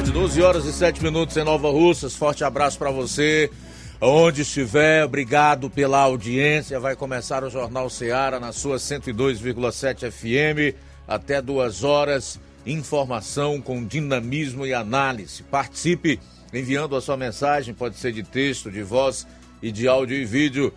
Tarde, 12 horas e 7 minutos em Nova Russas. Forte abraço para você, onde estiver. Obrigado pela audiência. Vai começar o Jornal Seara na sua 102,7 FM até duas horas. Informação com dinamismo e análise. Participe enviando a sua mensagem, pode ser de texto, de voz e de áudio e vídeo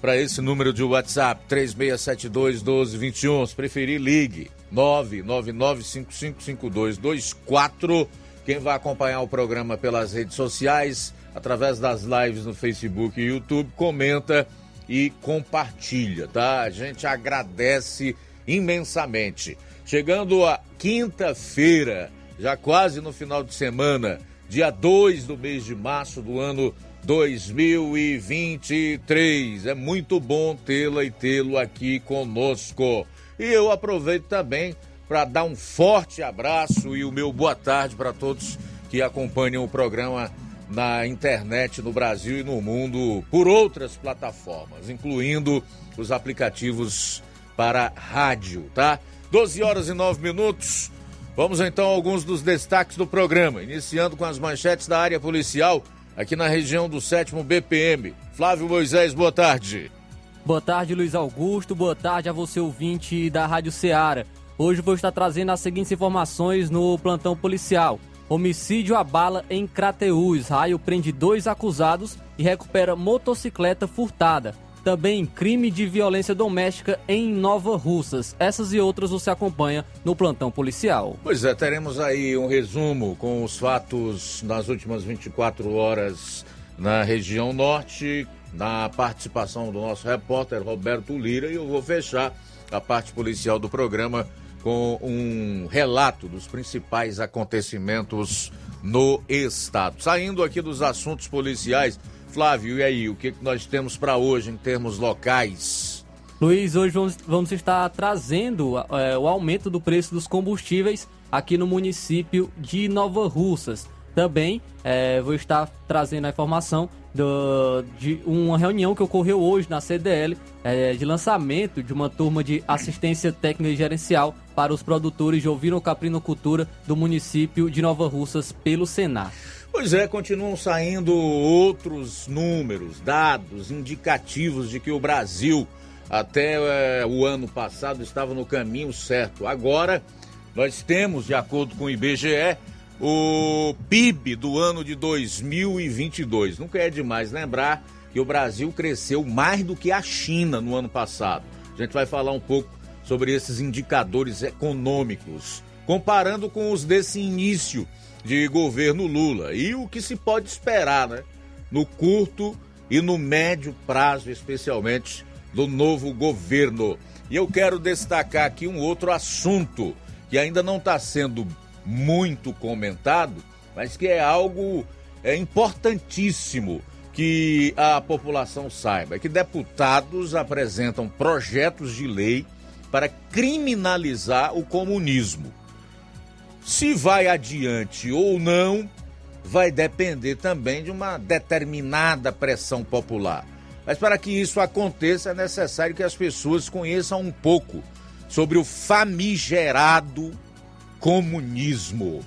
para esse número de WhatsApp 3672 1221. Se preferir, ligue 999555224. Quem vai acompanhar o programa pelas redes sociais, através das lives no Facebook e YouTube, comenta e compartilha, tá? A gente agradece imensamente. Chegando a quinta-feira, já quase no final de semana, dia 2 do mês de março do ano 2023. É muito bom tê-la e tê-lo aqui conosco. E eu aproveito também para dar um forte abraço e o meu boa tarde para todos que acompanham o programa na internet no Brasil e no mundo por outras plataformas, incluindo os aplicativos para rádio, tá? 12 horas e 9 minutos. Vamos então a alguns dos destaques do programa, iniciando com as manchetes da área policial aqui na região do 7 BPM. Flávio Moisés, boa tarde. Boa tarde, Luiz Augusto. Boa tarde a você, ouvinte da Rádio Ceará. Hoje vou estar trazendo as seguintes informações no plantão policial. Homicídio a bala em Crateús. Raio prende dois acusados e recupera motocicleta furtada. Também crime de violência doméstica em Nova Russas. Essas e outras você acompanha no plantão policial. Pois é, teremos aí um resumo com os fatos nas últimas 24 horas na região norte, na participação do nosso repórter Roberto Lira, e eu vou fechar a parte policial do programa com um relato dos principais acontecimentos no estado. Saindo aqui dos assuntos policiais, Flávio, e aí, o que nós temos para hoje em termos locais? Luiz, hoje vamos, vamos estar trazendo é, o aumento do preço dos combustíveis aqui no município de Nova Russas. Também é, vou estar trazendo a informação do, de uma reunião que ocorreu hoje na CDL é, de lançamento de uma turma de assistência técnica e gerencial para os produtores de ovino-caprinocultura do município de Nova Russas pelo Senar. Pois é, continuam saindo outros números, dados indicativos de que o Brasil até é, o ano passado estava no caminho certo. Agora, nós temos, de acordo com o IBGE, o PIB do ano de 2022. Nunca é demais lembrar que o Brasil cresceu mais do que a China no ano passado. A gente vai falar um pouco sobre esses indicadores econômicos, comparando com os desse início de governo Lula e o que se pode esperar, né? No curto e no médio prazo, especialmente do novo governo. E eu quero destacar aqui um outro assunto que ainda não está sendo muito comentado, mas que é algo é, importantíssimo que a população saiba: é que deputados apresentam projetos de lei para criminalizar o comunismo. Se vai adiante ou não, vai depender também de uma determinada pressão popular. Mas para que isso aconteça, é necessário que as pessoas conheçam um pouco sobre o famigerado comunismo.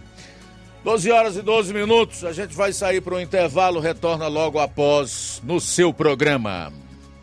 12 horas e 12 minutos, a gente vai sair para o intervalo, retorna logo após no seu programa.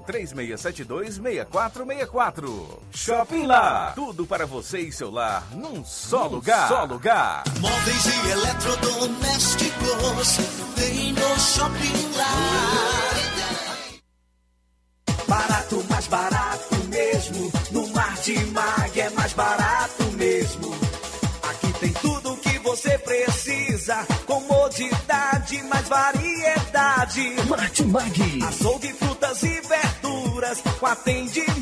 3672 326464. Shopping Lá. Tudo para você e seu lar num só num lugar. Só lugar. Móveis e eletrodomésticos tem no Shopping Lá. Barato, mais barato mesmo. No Martimag é mais barato mesmo. Aqui tem tudo o que você precisa. Comodidade, variedade. Martimag. Açougue, frutas e verduras com atendimento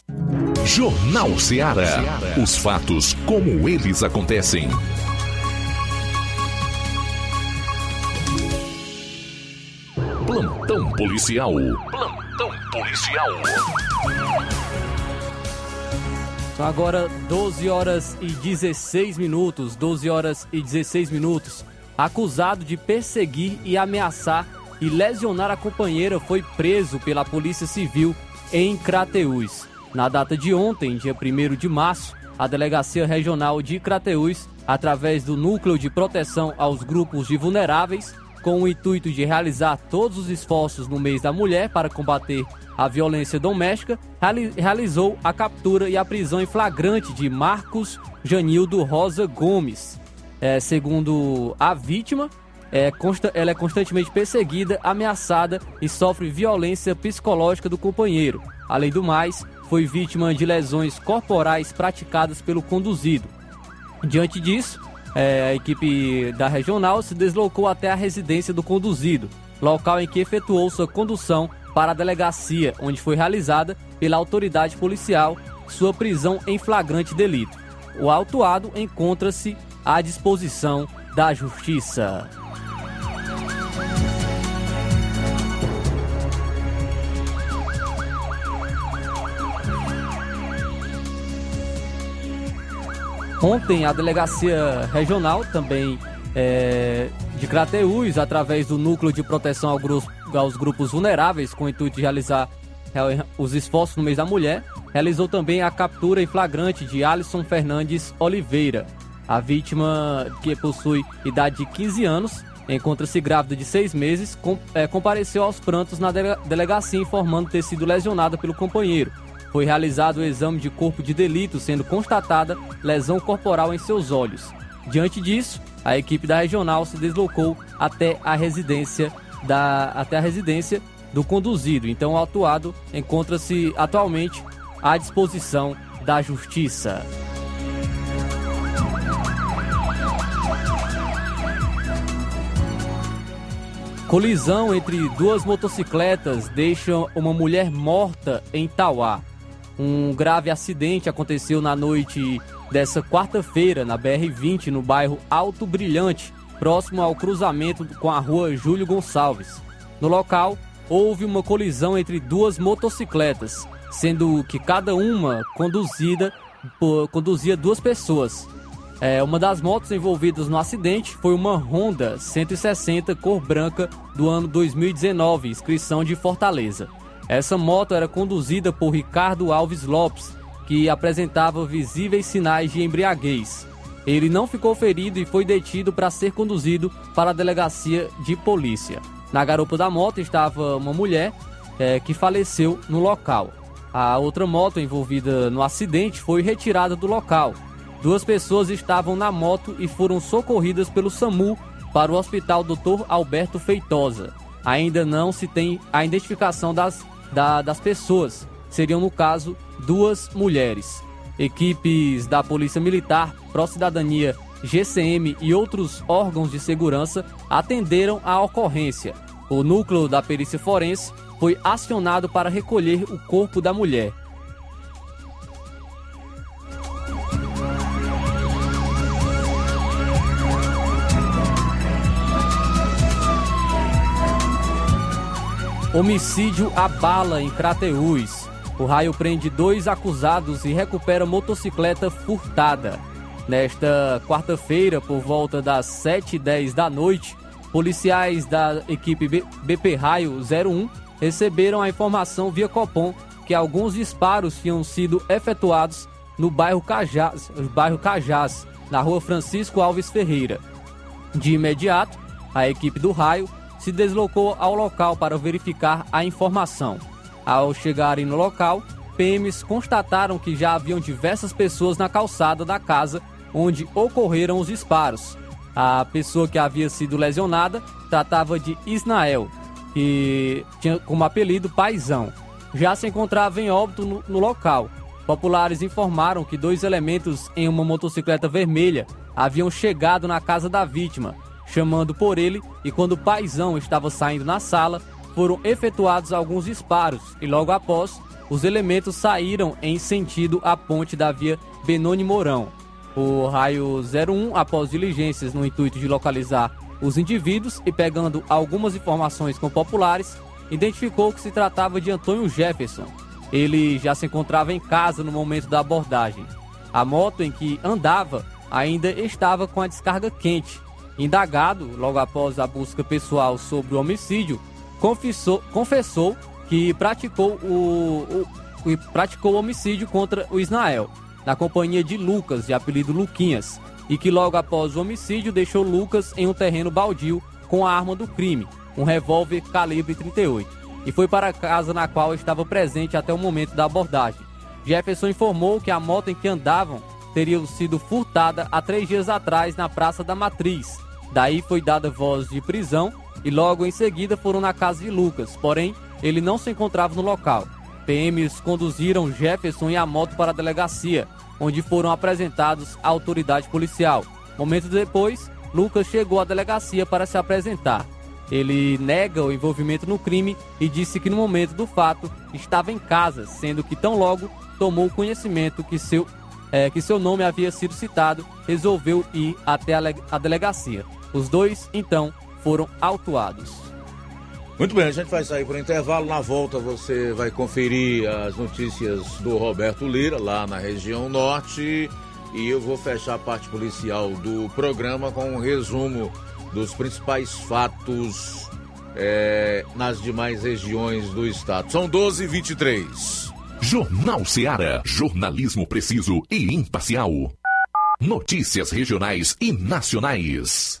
Jornal Ceará. Os fatos como eles acontecem. Plantão policial. Plantão policial. São agora 12 horas e 16 minutos. 12 horas e 16 minutos. Acusado de perseguir e ameaçar e lesionar a companheira foi preso pela Polícia Civil em Crateús. Na data de ontem, dia 1 de março, a Delegacia Regional de Crateús, através do Núcleo de Proteção aos Grupos de Vulneráveis, com o intuito de realizar todos os esforços no mês da mulher para combater a violência doméstica, reali realizou a captura e a prisão em flagrante de Marcos Janildo Rosa Gomes. É, segundo a vítima, é, consta, ela é constantemente perseguida, ameaçada e sofre violência psicológica do companheiro. Além do mais, foi vítima de lesões corporais praticadas pelo conduzido. Diante disso, é, a equipe da regional se deslocou até a residência do conduzido, local em que efetuou sua condução para a delegacia, onde foi realizada pela autoridade policial sua prisão em flagrante delito. o autuado encontra-se à disposição da Justiça. Ontem, a Delegacia Regional, também é, de Crateús, através do Núcleo de Proteção ao aos Grupos Vulneráveis, com o intuito de realizar os esforços no mês da mulher, realizou também a captura em flagrante de Alisson Fernandes Oliveira. A vítima, que possui idade de 15 anos, encontra-se grávida de seis meses, com, é, compareceu aos prantos na delegacia informando ter sido lesionada pelo companheiro. Foi realizado o exame de corpo de delito, sendo constatada lesão corporal em seus olhos. Diante disso, a equipe da regional se deslocou até a residência da até a residência do conduzido. Então, o autuado encontra-se atualmente à disposição da justiça. Colisão entre duas motocicletas deixa uma mulher morta em Tauá. Um grave acidente aconteceu na noite dessa quarta-feira na BR-20, no bairro Alto Brilhante, próximo ao cruzamento com a rua Júlio Gonçalves. No local, houve uma colisão entre duas motocicletas, sendo que cada uma conduzida por, conduzia duas pessoas. É, uma das motos envolvidas no acidente foi uma Honda 160 cor branca do ano 2019, inscrição de Fortaleza. Essa moto era conduzida por Ricardo Alves Lopes, que apresentava visíveis sinais de embriaguez. Ele não ficou ferido e foi detido para ser conduzido para a delegacia de polícia. Na garupa da moto estava uma mulher é, que faleceu no local. A outra moto envolvida no acidente foi retirada do local. Duas pessoas estavam na moto e foram socorridas pelo SAMU para o Hospital Dr. Alberto Feitosa. Ainda não se tem a identificação das da, das pessoas. Seriam, no caso, duas mulheres. Equipes da Polícia Militar, Pró Cidadania, GCM e outros órgãos de segurança atenderam a ocorrência. O núcleo da perícia forense foi acionado para recolher o corpo da mulher. Homicídio abala em Crateús. O raio prende dois acusados e recupera motocicleta furtada. Nesta quarta-feira, por volta das 7h10 da noite, policiais da equipe BP Raio 01 receberam a informação via Copom que alguns disparos tinham sido efetuados no bairro Cajás, bairro Cajás na rua Francisco Alves Ferreira. De imediato, a equipe do raio se deslocou ao local para verificar a informação. Ao chegarem no local, PMs constataram que já haviam diversas pessoas na calçada da casa onde ocorreram os disparos. A pessoa que havia sido lesionada tratava de Isnael, que tinha como apelido Paisão. Já se encontrava em óbito no, no local. Populares informaram que dois elementos em uma motocicleta vermelha haviam chegado na casa da vítima chamando por ele, e quando o paizão estava saindo na sala, foram efetuados alguns disparos e logo após, os elementos saíram em sentido à ponte da via Benoni Mourão. O raio 01, após diligências no intuito de localizar os indivíduos e pegando algumas informações com populares, identificou que se tratava de Antônio Jefferson. Ele já se encontrava em casa no momento da abordagem. A moto em que andava ainda estava com a descarga quente Indagado, logo após a busca pessoal sobre o homicídio, confessou, confessou que praticou o, o, praticou o homicídio contra o Isnael, na companhia de Lucas, de apelido Luquinhas, e que logo após o homicídio deixou Lucas em um terreno baldio com a arma do crime, um revólver calibre 38, e foi para a casa na qual estava presente até o momento da abordagem. Jefferson informou que a moto em que andavam teria sido furtada há três dias atrás na Praça da Matriz. Daí foi dada voz de prisão e logo em seguida foram na casa de Lucas, porém ele não se encontrava no local. PMs conduziram Jefferson e a moto para a delegacia, onde foram apresentados à autoridade policial. Momentos depois, Lucas chegou à delegacia para se apresentar. Ele nega o envolvimento no crime e disse que no momento do fato estava em casa, sendo que tão logo tomou conhecimento que seu é, que seu nome havia sido citado, resolveu ir até a, a delegacia. Os dois, então, foram autuados. Muito bem, a gente vai sair por intervalo. Na volta você vai conferir as notícias do Roberto Lira, lá na região norte. E eu vou fechar a parte policial do programa com um resumo dos principais fatos é, nas demais regiões do estado. São 12 e 23. Jornal Seara. Jornalismo preciso e imparcial. Notícias regionais e nacionais.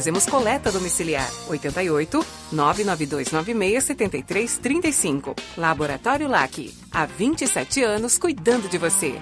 Fazemos coleta domiciliar. 88 99296 7335. Laboratório LAC. Há 27 anos cuidando de você.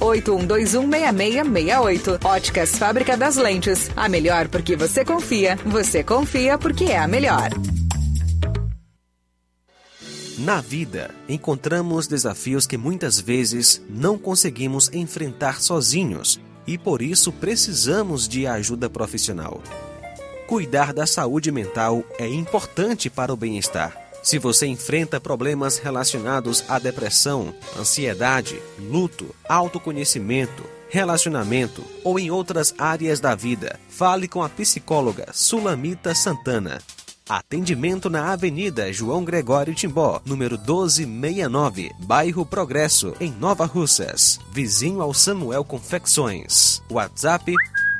81216668. Óticas Fábrica das Lentes. A melhor porque você confia. Você confia porque é a melhor. Na vida, encontramos desafios que muitas vezes não conseguimos enfrentar sozinhos e por isso precisamos de ajuda profissional. Cuidar da saúde mental é importante para o bem-estar. Se você enfrenta problemas relacionados à depressão, ansiedade, luto, autoconhecimento, relacionamento ou em outras áreas da vida, fale com a psicóloga Sulamita Santana. Atendimento na Avenida João Gregório Timbó, número 1269, Bairro Progresso, em Nova Russas, vizinho ao Samuel Confecções. WhatsApp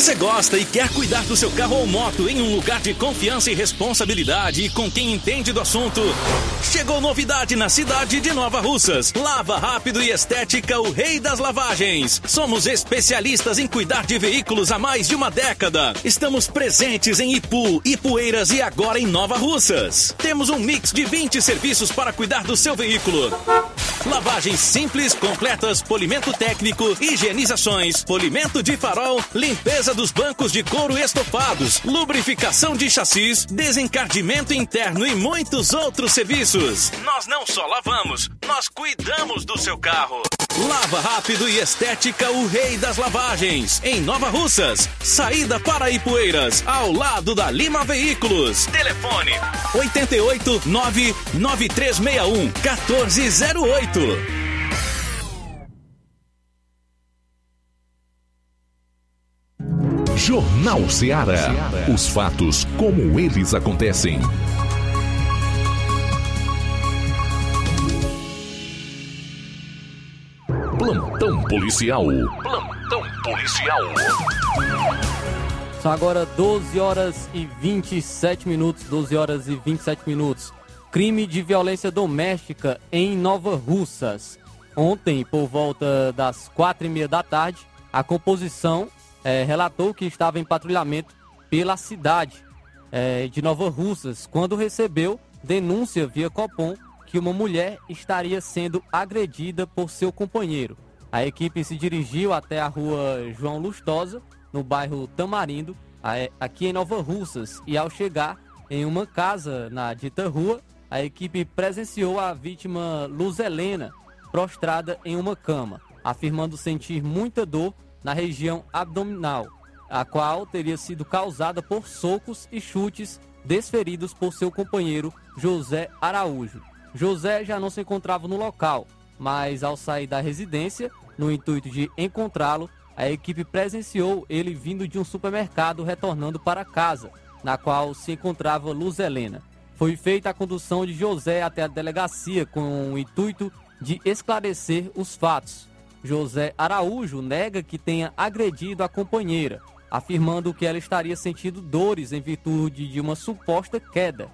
Você gosta e quer cuidar do seu carro ou moto em um lugar de confiança e responsabilidade e com quem entende do assunto? Chegou novidade na cidade de Nova Russas. Lava Rápido e Estética, o rei das lavagens. Somos especialistas em cuidar de veículos há mais de uma década. Estamos presentes em Ipu, Ipueiras e agora em Nova Russas. Temos um mix de 20 serviços para cuidar do seu veículo. Lavagens simples, completas, polimento técnico, higienizações, polimento de farol, limpeza dos bancos de couro estofados, lubrificação de chassis, desencardimento interno e muitos outros serviços. Nós não só lavamos, nós cuidamos do seu carro. Lava Rápido e Estética, o rei das lavagens. Em Nova Russas, saída para Ipueiras, ao lado da Lima Veículos. Telefone 88 99361 1408. Jornal Ceará. Os fatos como eles acontecem. Plantão policial. Plantão policial. São agora 12 horas e 27 minutos. 12 horas e 27 minutos. Crime de violência doméstica em Nova Russas. Ontem, por volta das quatro e meia da tarde, a composição é, relatou que estava em patrulhamento pela cidade é, de Nova Russas quando recebeu denúncia via Copom que uma mulher estaria sendo agredida por seu companheiro. A equipe se dirigiu até a rua João Lustosa, no bairro Tamarindo, aqui em Nova Russas, e ao chegar em uma casa na dita rua, a equipe presenciou a vítima Luz Helena prostrada em uma cama, afirmando sentir muita dor na região abdominal, a qual teria sido causada por socos e chutes desferidos por seu companheiro José Araújo. José já não se encontrava no local, mas ao sair da residência, no intuito de encontrá-lo, a equipe presenciou ele vindo de um supermercado retornando para casa, na qual se encontrava Luz Helena. Foi feita a condução de José até a delegacia com o intuito de esclarecer os fatos. José Araújo nega que tenha agredido a companheira, afirmando que ela estaria sentindo dores em virtude de uma suposta queda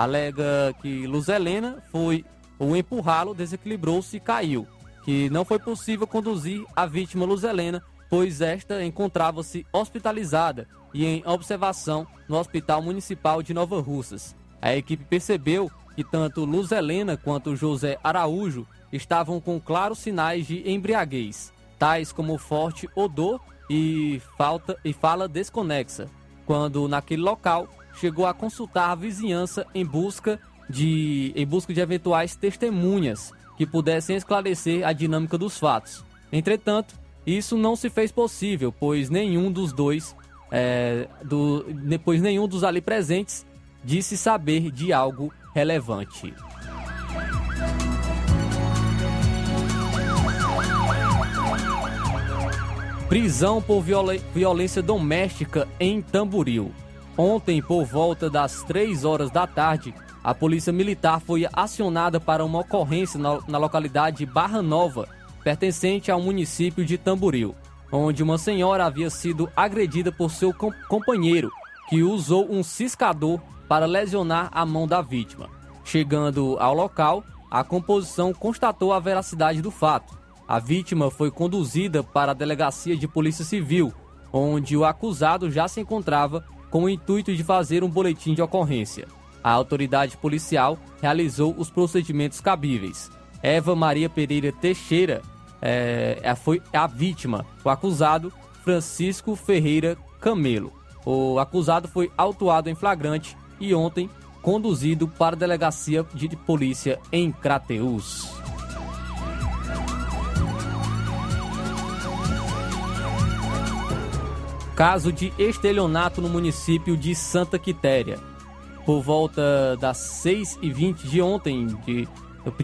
alega que Luz Helena foi o empurrá-lo, desequilibrou-se e caiu, que não foi possível conduzir a vítima Luz Helena, pois esta encontrava-se hospitalizada e em observação no Hospital Municipal de Nova Russas. A equipe percebeu que tanto Luz Helena quanto José Araújo estavam com claros sinais de embriaguez, tais como forte odor e falta e fala desconexa, quando naquele local chegou a consultar a vizinhança em busca de, em busca de eventuais testemunhas que pudessem esclarecer a dinâmica dos fatos. Entretanto, isso não se fez possível, pois nenhum dos dois, é, do, pois nenhum dos ali presentes disse saber de algo relevante. Prisão por violência doméstica em Tamboril. Ontem, por volta das 3 horas da tarde, a Polícia Militar foi acionada para uma ocorrência na, localidade Barra Nova, pertencente ao município de Tamboril, onde uma senhora havia sido agredida por seu com companheiro, que usou um ciscador para lesionar a mão da vítima. Chegando ao local, a composição constatou a veracidade do fato. A vítima foi conduzida para a delegacia de polícia civil, onde o acusado já se encontrava com o intuito de fazer um boletim de ocorrência. A autoridade policial realizou os procedimentos cabíveis. Eva Maria Pereira Teixeira é, foi a vítima. O acusado, Francisco Ferreira Camelo. O acusado foi autuado em flagrante e ontem conduzido para a delegacia de polícia em Crateús. Caso de estelionato no município de Santa Quitéria. Por volta das 6h20 de ontem, de,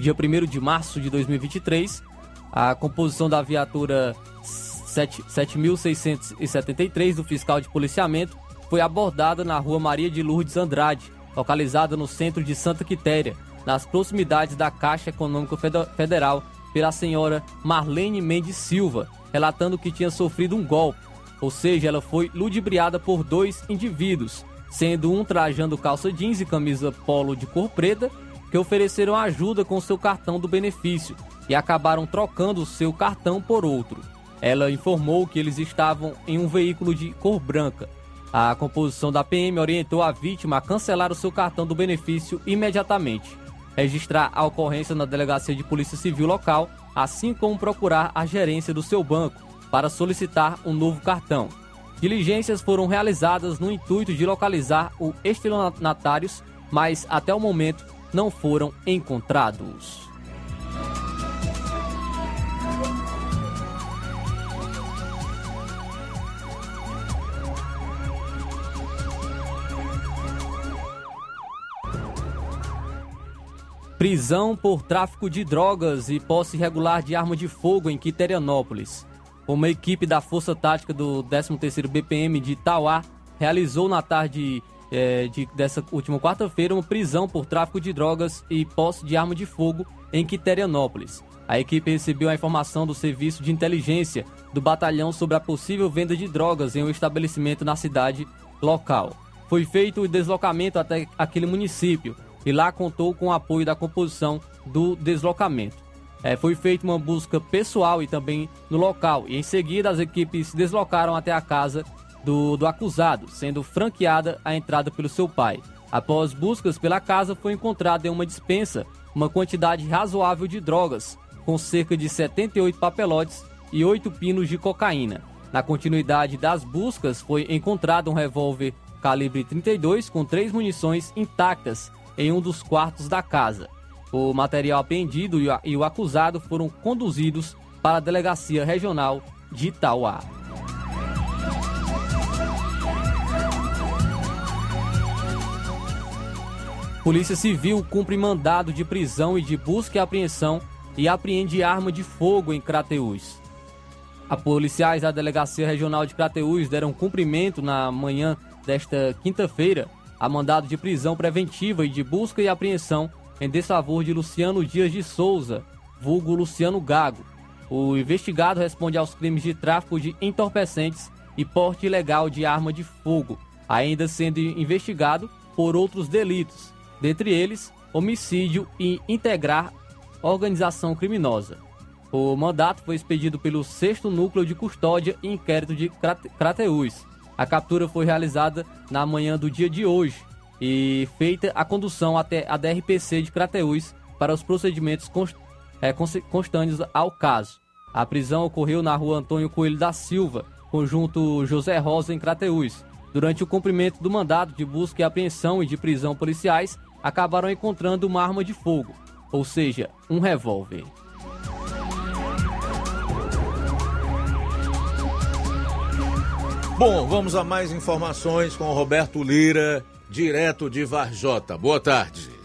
dia 1 de março de 2023, a composição da viatura 7.673 do fiscal de policiamento foi abordada na rua Maria de Lourdes Andrade, localizada no centro de Santa Quitéria, nas proximidades da Caixa Econômica Federal, pela senhora Marlene Mendes Silva, relatando que tinha sofrido um golpe ou seja, ela foi ludibriada por dois indivíduos, sendo um trajando calça jeans e camisa polo de cor preta, que ofereceram ajuda com seu cartão do benefício e acabaram trocando o seu cartão por outro. Ela informou que eles estavam em um veículo de cor branca. A composição da PM orientou a vítima a cancelar o seu cartão do benefício imediatamente, registrar a ocorrência na delegacia de polícia civil local, assim como procurar a gerência do seu banco para solicitar um novo cartão. Diligências foram realizadas no intuito de localizar o estelionatários, mas até o momento não foram encontrados. Prisão por tráfico de drogas e posse irregular de arma de fogo em Quiterianópolis uma equipe da Força Tática do 13º BPM de Tauá realizou na tarde é, de, dessa última quarta-feira uma prisão por tráfico de drogas e posse de arma de fogo em Quiterianópolis. A equipe recebeu a informação do Serviço de Inteligência do batalhão sobre a possível venda de drogas em um estabelecimento na cidade local. Foi feito o deslocamento até aquele município e lá contou com o apoio da composição do deslocamento. É, foi feita uma busca pessoal e também no local. E em seguida, as equipes se deslocaram até a casa do, do acusado, sendo franqueada a entrada pelo seu pai. Após buscas pela casa, foi encontrada em uma dispensa uma quantidade razoável de drogas, com cerca de 78 papelotes e 8 pinos de cocaína. Na continuidade das buscas, foi encontrado um revólver calibre 32 com três munições intactas em um dos quartos da casa. O material apreendido e o acusado foram conduzidos para a Delegacia Regional de Itauá. Polícia Civil cumpre mandado de prisão e de busca e apreensão e apreende arma de fogo em Crateús. A policiais da Delegacia Regional de Crateús deram cumprimento na manhã desta quinta-feira a mandado de prisão preventiva e de busca e apreensão em desfavor de Luciano Dias de Souza, vulgo Luciano Gago. O investigado responde aos crimes de tráfico de entorpecentes e porte ilegal de arma de fogo, ainda sendo investigado por outros delitos, dentre eles homicídio e integrar organização criminosa. O mandato foi expedido pelo 6 Núcleo de Custódia e Inquérito de Crateús. A captura foi realizada na manhã do dia de hoje e feita a condução até a DRPC de Crateús para os procedimentos const, é, constantes ao caso. A prisão ocorreu na rua Antônio Coelho da Silva, conjunto José Rosa, em Crateús. Durante o cumprimento do mandato de busca e apreensão e de prisão policiais, acabaram encontrando uma arma de fogo, ou seja, um revólver. Bom, vamos a mais informações com o Roberto Lira, direto de Varjota. Boa tarde.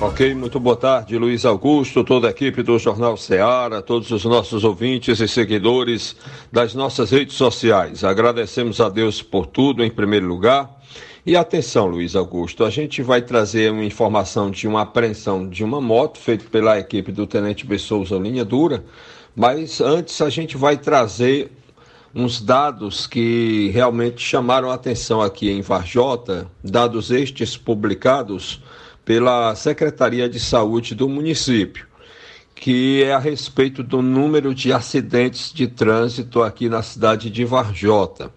Ok, muito boa tarde, Luiz Augusto, toda a equipe do Jornal Ceará, todos os nossos ouvintes e seguidores das nossas redes sociais. Agradecemos a Deus por tudo, em primeiro lugar e atenção, Luiz Augusto, a gente vai trazer uma informação de uma apreensão de uma moto feita pela equipe do Tenente B. Souza Linha Dura, mas antes a gente vai trazer uns dados que realmente chamaram a atenção aqui em Varjota, dados estes publicados pela Secretaria de Saúde do município, que é a respeito do número de acidentes de trânsito aqui na cidade de Varjota.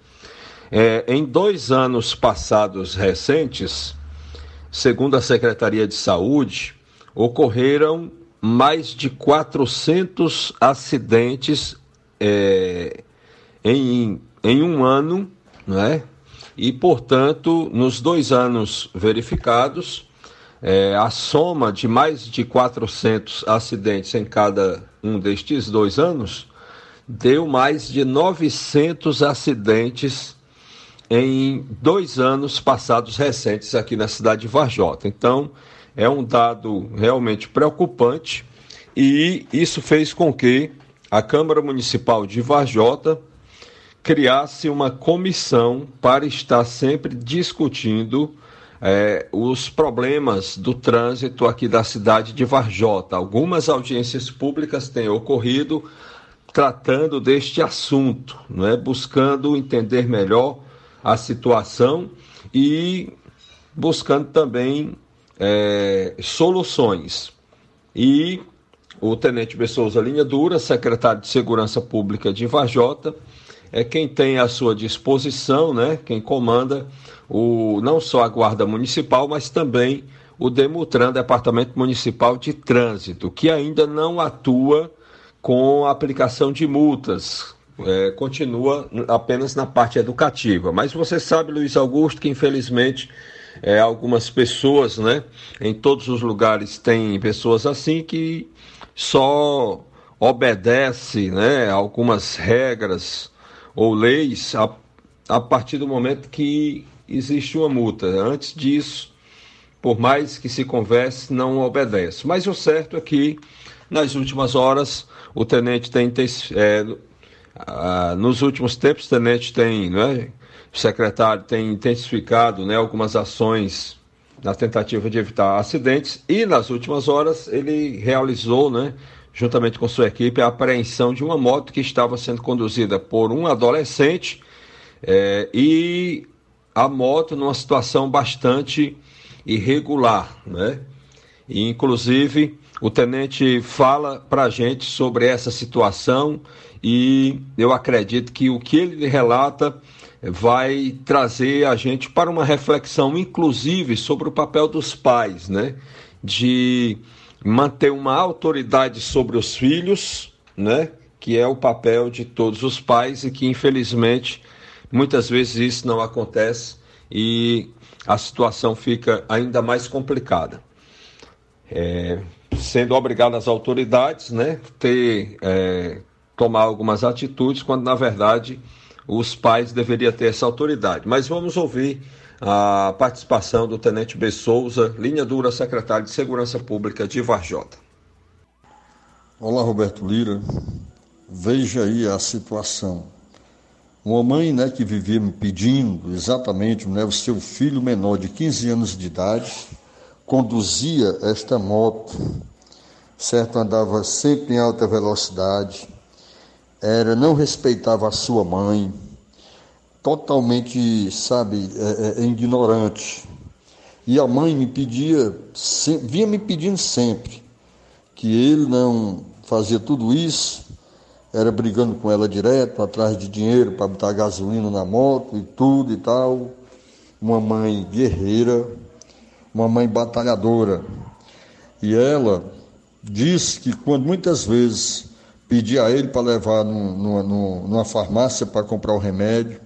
É, em dois anos passados recentes, segundo a Secretaria de Saúde, ocorreram mais de 400 acidentes é, em, em um ano, né? e, portanto, nos dois anos verificados, é, a soma de mais de 400 acidentes em cada um destes dois anos deu mais de 900 acidentes em dois anos passados recentes aqui na cidade de Varjota. Então, é um dado realmente preocupante e isso fez com que a Câmara Municipal de Varjota criasse uma comissão para estar sempre discutindo é, os problemas do trânsito aqui da cidade de Varjota. Algumas audiências públicas têm ocorrido tratando deste assunto, não é? buscando entender melhor a situação e buscando também é, soluções. E o Tenente Bessouza Linha Dura, secretário de Segurança Pública de Vajota, é quem tem à sua disposição, né, quem comanda o, não só a Guarda Municipal, mas também o Demutran, Departamento Municipal de Trânsito, que ainda não atua com aplicação de multas, é, continua apenas na parte educativa. Mas você sabe, Luiz Augusto, que infelizmente é, algumas pessoas, né, em todos os lugares tem pessoas assim que só obedece, né, algumas regras ou leis a, a partir do momento que existe uma multa. Antes disso, por mais que se converse, não obedece. Mas o certo é que nas últimas horas o tenente tem é, ah, nos últimos tempos, o tenente tem, né, o secretário tem intensificado né, algumas ações na tentativa de evitar acidentes e nas últimas horas ele realizou, né, juntamente com sua equipe, a apreensão de uma moto que estava sendo conduzida por um adolescente é, e a moto numa situação bastante irregular, né? E, inclusive, o tenente fala para a gente sobre essa situação e eu acredito que o que ele relata vai trazer a gente para uma reflexão, inclusive, sobre o papel dos pais, né? De manter uma autoridade sobre os filhos, né? Que é o papel de todos os pais e que, infelizmente, muitas vezes isso não acontece e a situação fica ainda mais complicada. É, sendo obrigado as autoridades, né, ter é, tomar algumas atitudes quando na verdade os pais deveriam ter essa autoridade. Mas vamos ouvir a participação do Tenente B. Souza, linha dura, secretário de Segurança Pública de Varjota. Olá, Roberto Lira. Veja aí a situação. Uma mãe né, que vivia me pedindo exatamente né, o seu filho menor de 15 anos de idade conduzia esta moto, certo? Andava sempre em alta velocidade, era não respeitava a sua mãe, totalmente, sabe, é, é, é ignorante. E a mãe me pedia, vinha me pedindo sempre que ele não fazia tudo isso, era brigando com ela direto, atrás de dinheiro para botar gasolina na moto e tudo e tal. Uma mãe guerreira, uma mãe batalhadora. E ela disse que quando muitas vezes pedia a ele para levar num, numa, numa farmácia para comprar o remédio,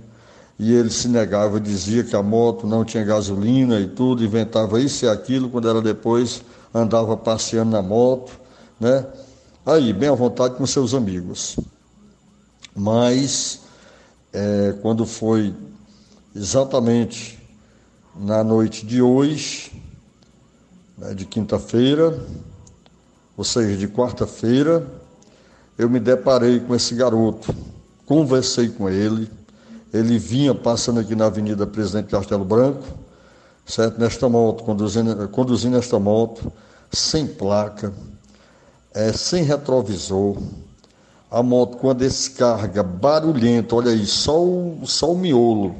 e ele se negava, dizia que a moto não tinha gasolina e tudo, inventava isso e aquilo, quando ela depois andava passeando na moto, né? Aí, bem à vontade com seus amigos. Mas, é, quando foi exatamente na noite de hoje, né, de quinta-feira, ou seja, de quarta-feira, eu me deparei com esse garoto, conversei com ele, ele vinha passando aqui na Avenida Presidente Castelo Branco, certo? Nesta moto, conduzindo, conduzindo esta moto, sem placa, é, sem retrovisor, a moto com a descarga barulhenta, olha aí, só o, só o miolo,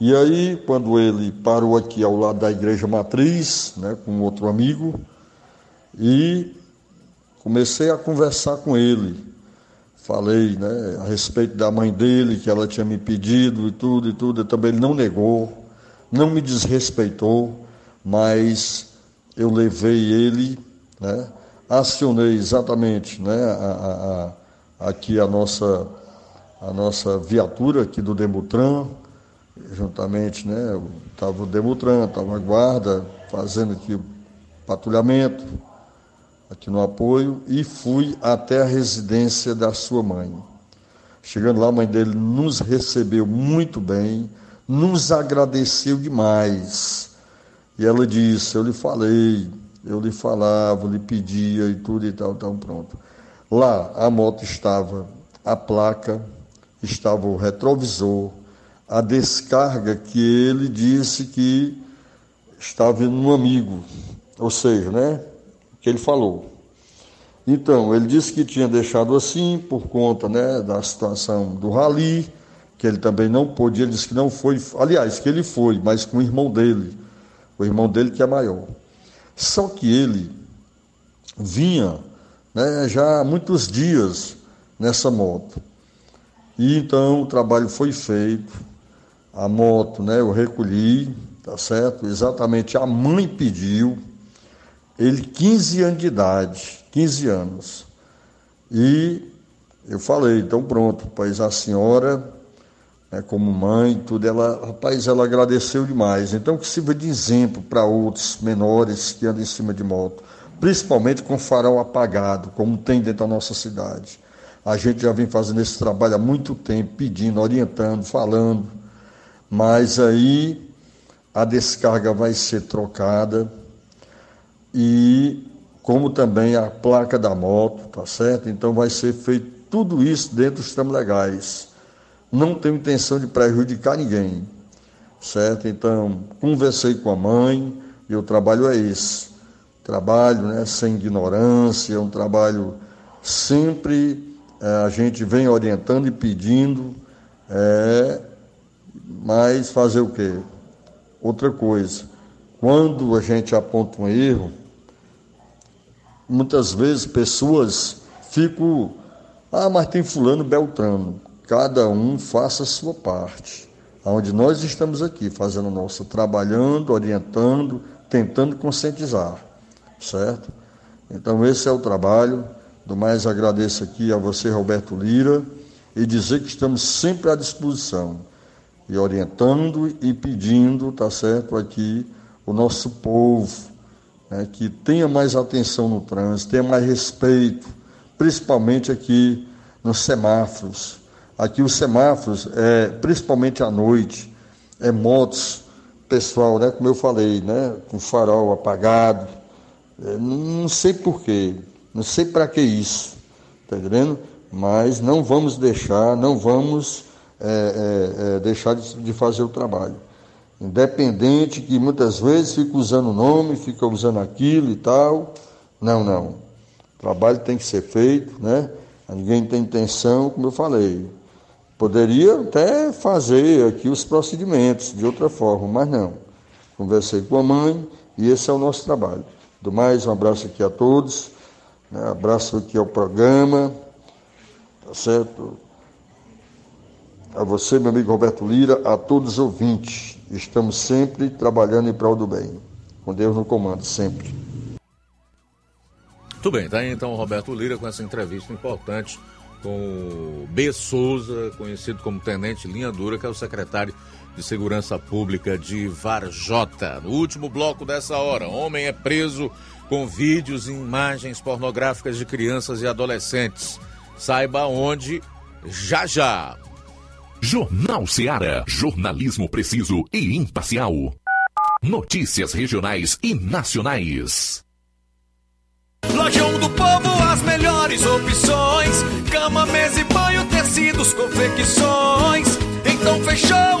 e aí, quando ele parou aqui ao lado da igreja matriz, né, com outro amigo, e comecei a conversar com ele. Falei né, a respeito da mãe dele, que ela tinha me pedido e tudo e tudo. também ele não negou, não me desrespeitou, mas eu levei ele, né, acionei exatamente né, a, a, a, aqui a nossa, a nossa viatura aqui do Demutran, juntamente, né? Estava o Demutran, estava a guarda fazendo aqui o patrulhamento, aqui no apoio, e fui até a residência da sua mãe. Chegando lá, a mãe dele nos recebeu muito bem, nos agradeceu demais. E ela disse: Eu lhe falei, eu lhe falava, lhe pedia e tudo e tal, então pronto. Lá a moto estava, a placa, estava o retrovisor, a descarga que ele disse que estava em um amigo, ou seja, né, que ele falou. Então, ele disse que tinha deixado assim por conta né, da situação do rali, que ele também não podia, ele disse que não foi, aliás, que ele foi, mas com o irmão dele, o irmão dele que é maior. Só que ele vinha né, já há muitos dias nessa moto. E então o trabalho foi feito, a moto, né? Eu recolhi, tá certo? Exatamente a mãe pediu, ele 15 anos de idade, 15 anos. E eu falei, então pronto, pois a senhora, né, como mãe, tudo, ela, rapaz, ela agradeceu demais. Então que sirva de exemplo para outros menores que andam em cima de moto, principalmente com farol apagado, como tem dentro da nossa cidade. A gente já vem fazendo esse trabalho há muito tempo, pedindo, orientando, falando mas aí a descarga vai ser trocada e como também a placa da moto, tá certo? Então vai ser feito tudo isso dentro dos tramos legais. Não tenho intenção de prejudicar ninguém, certo? Então, conversei com a mãe e o trabalho é esse. trabalho né, sem ignorância, é um trabalho sempre é, a gente vem orientando e pedindo, é, mas fazer o quê? Outra coisa, quando a gente aponta um erro, muitas vezes pessoas ficam, ah, mas tem fulano Beltrano. Cada um faça a sua parte. Onde nós estamos aqui, fazendo o nosso, trabalhando, orientando, tentando conscientizar, certo? Então esse é o trabalho. Do mais agradeço aqui a você, Roberto Lira, e dizer que estamos sempre à disposição, e orientando e pedindo, tá certo, aqui o nosso povo, né, que tenha mais atenção no trânsito, tenha mais respeito, principalmente aqui nos semáforos. Aqui os semáforos, é, principalmente à noite, é motos, pessoal, né, como eu falei, né, com farol apagado, é, não sei porquê, não sei para que isso, tá entendendo? Mas não vamos deixar, não vamos é, é, é deixar de, de fazer o trabalho independente que muitas vezes fica usando o nome, fica usando aquilo e tal. Não, não. O trabalho tem que ser feito, né? Ninguém tem intenção, como eu falei. Poderia até fazer aqui os procedimentos de outra forma, mas não. Conversei com a mãe e esse é o nosso trabalho. Do mais, um abraço aqui a todos, né? abraço aqui ao programa, tá certo? A você, meu amigo Roberto Lira, a todos os ouvintes. Estamos sempre trabalhando em prol do bem. Com Deus no comando, sempre. Muito bem, tá aí então o Roberto Lira com essa entrevista importante com o B. Souza, conhecido como Tenente Linha Dura, que é o secretário de Segurança Pública de Varjota. No último bloco dessa hora, homem é preso com vídeos e imagens pornográficas de crianças e adolescentes. Saiba onde já já. Jornal Seara. Jornalismo preciso e imparcial. Notícias regionais e nacionais. Lojão do Povo, as melhores opções: cama, mesa e banho, tecidos, confecções. Então fechou,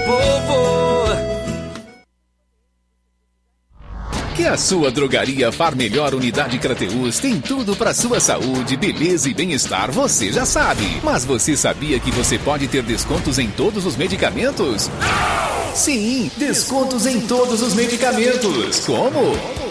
Que a sua drogaria Far Melhor Unidade Crateus tem tudo para sua saúde, beleza e bem-estar, você já sabe. Mas você sabia que você pode ter descontos em todos os medicamentos? Sim, descontos em todos os medicamentos. Como?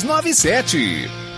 6297.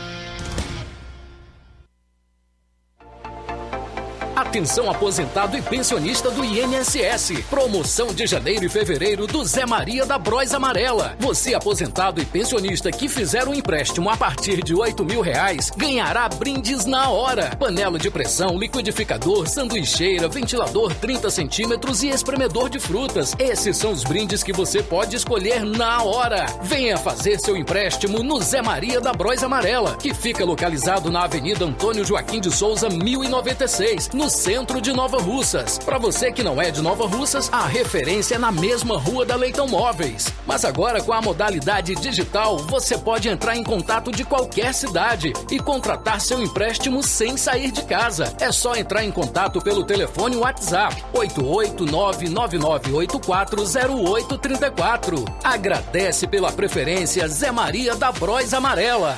Atenção aposentado e pensionista do INSS. Promoção de janeiro e fevereiro do Zé Maria da Bróis Amarela. Você aposentado e pensionista que fizer um empréstimo a partir de oito mil reais ganhará brindes na hora. Panela de pressão, liquidificador, sanduicheira, ventilador 30 centímetros e espremedor de frutas. Esses são os brindes que você pode escolher na hora. Venha fazer seu empréstimo no Zé Maria da Bróis Amarela, que fica localizado na Avenida Antônio Joaquim de Souza, 1096, no centro de Nova Russas. Para você que não é de Nova Russas, a referência é na mesma rua da Leitão Móveis. Mas agora com a modalidade digital, você pode entrar em contato de qualquer cidade e contratar seu empréstimo sem sair de casa. É só entrar em contato pelo telefone WhatsApp 88999840834. Agradece pela preferência Zé Maria da Bróis Amarela.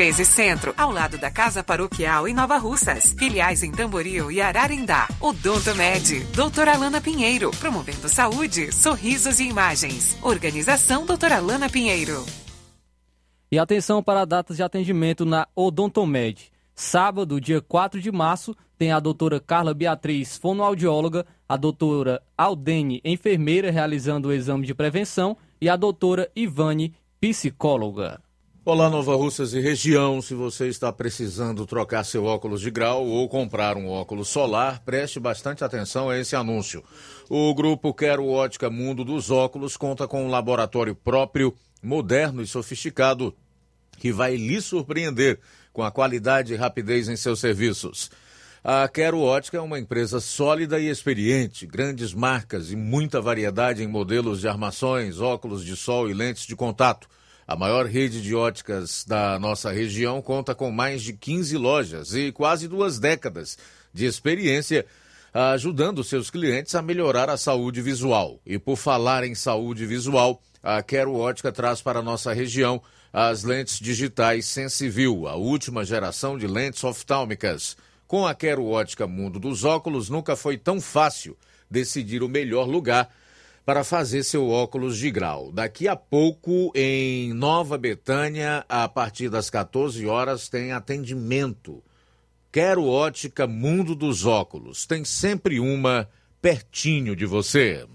1213 Centro, ao lado da Casa Paroquial em Nova Russas. Filiais em Tamboril e Ararindá. Odonto Med, doutora Alana Pinheiro, promovendo saúde, sorrisos e imagens. Organização doutora Alana Pinheiro. E atenção para datas de atendimento na Odontomed. Sábado, dia 4 de março, tem a doutora Carla Beatriz, fonoaudióloga, a doutora Aldene, enfermeira, realizando o exame de prevenção, e a doutora Ivane, psicóloga. Olá, Nova Russas e região. Se você está precisando trocar seu óculos de grau ou comprar um óculos solar, preste bastante atenção a esse anúncio. O grupo Quero Ótica Mundo dos Óculos conta com um laboratório próprio, moderno e sofisticado, que vai lhe surpreender com a qualidade e rapidez em seus serviços. A Quero Ótica é uma empresa sólida e experiente, grandes marcas e muita variedade em modelos de armações, óculos de sol e lentes de contato. A maior rede de óticas da nossa região conta com mais de 15 lojas e quase duas décadas de experiência ajudando seus clientes a melhorar a saúde visual. E por falar em saúde visual, a Quero Ótica traz para a nossa região as lentes digitais Sensivil, a última geração de lentes oftálmicas. Com a Quero Ótica Mundo dos Óculos, nunca foi tão fácil decidir o melhor lugar para fazer seu óculos de grau. Daqui a pouco, em Nova Betânia, a partir das 14 horas, tem atendimento. Quero ótica Mundo dos Óculos. Tem sempre uma pertinho de você.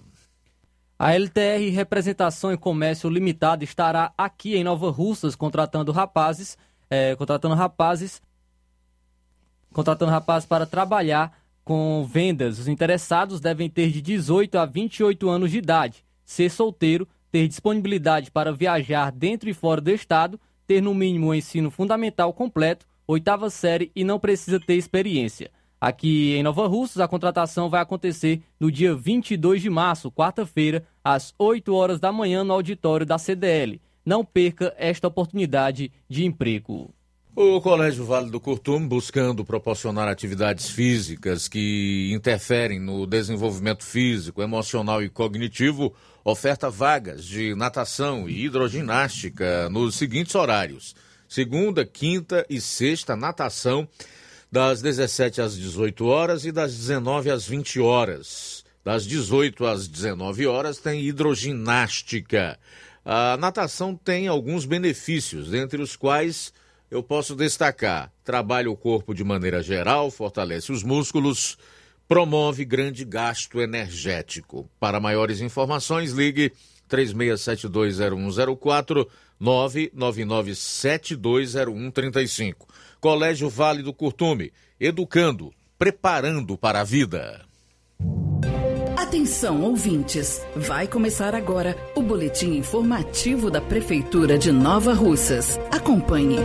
A LTR Representação e Comércio Limitada estará aqui em Nova Russas contratando rapazes, é, contratando rapazes, contratando rapazes para trabalhar com vendas. Os interessados devem ter de 18 a 28 anos de idade, ser solteiro, ter disponibilidade para viajar dentro e fora do estado, ter no mínimo o ensino fundamental completo, oitava série e não precisa ter experiência. Aqui em Nova Russas, a contratação vai acontecer no dia 22 de março, quarta-feira, às 8 horas da manhã, no auditório da CDL. Não perca esta oportunidade de emprego. O Colégio Vale do Curtume, buscando proporcionar atividades físicas que interferem no desenvolvimento físico, emocional e cognitivo, oferta vagas de natação e hidroginástica nos seguintes horários: segunda, quinta e sexta, natação, das 17 às 18 horas e das 19 às 20 horas. Das 18 às 19 horas tem hidroginástica. A natação tem alguns benefícios, dentre os quais eu posso destacar: trabalha o corpo de maneira geral, fortalece os músculos, promove grande gasto energético. Para maiores informações, ligue 36720104 999720135. Colégio Vale do Curtume, educando, preparando para a vida. Atenção, ouvintes! Vai começar agora o boletim informativo da Prefeitura de Nova Russas. Acompanhe.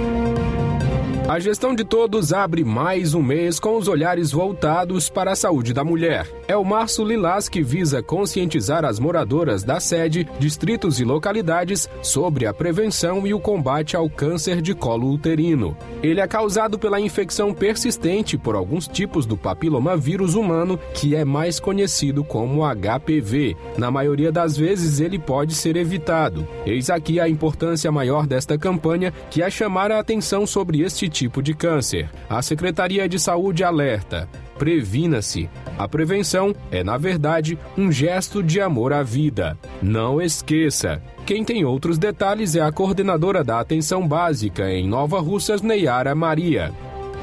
A gestão de todos abre mais um mês com os olhares voltados para a saúde da mulher. É o Março Lilás que visa conscientizar as moradoras da sede, distritos e localidades sobre a prevenção e o combate ao câncer de colo uterino. Ele é causado pela infecção persistente por alguns tipos do papilomavírus humano, que é mais conhecido como HPV. Na maioria das vezes, ele pode ser evitado. Eis aqui a importância maior desta campanha, que é chamar a atenção sobre este tipo de câncer. A Secretaria de Saúde alerta: previna-se. A prevenção é, na verdade, um gesto de amor à vida. Não esqueça. Quem tem outros detalhes é a coordenadora da Atenção Básica em Nova Russas, Neiara Maria.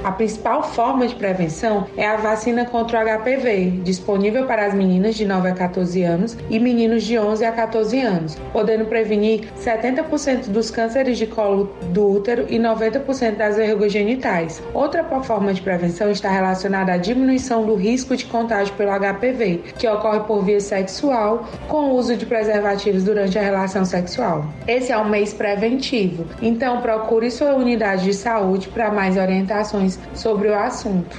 A principal forma de prevenção é a vacina contra o HPV, disponível para as meninas de 9 a 14 anos e meninos de 11 a 14 anos, podendo prevenir 70% dos cânceres de colo do útero e 90% das verrugas genitais. Outra forma de prevenção está relacionada à diminuição do risco de contágio pelo HPV, que ocorre por via sexual com o uso de preservativos durante a relação sexual. Esse é um mês preventivo, então procure sua unidade de saúde para mais orientações sobre o assunto.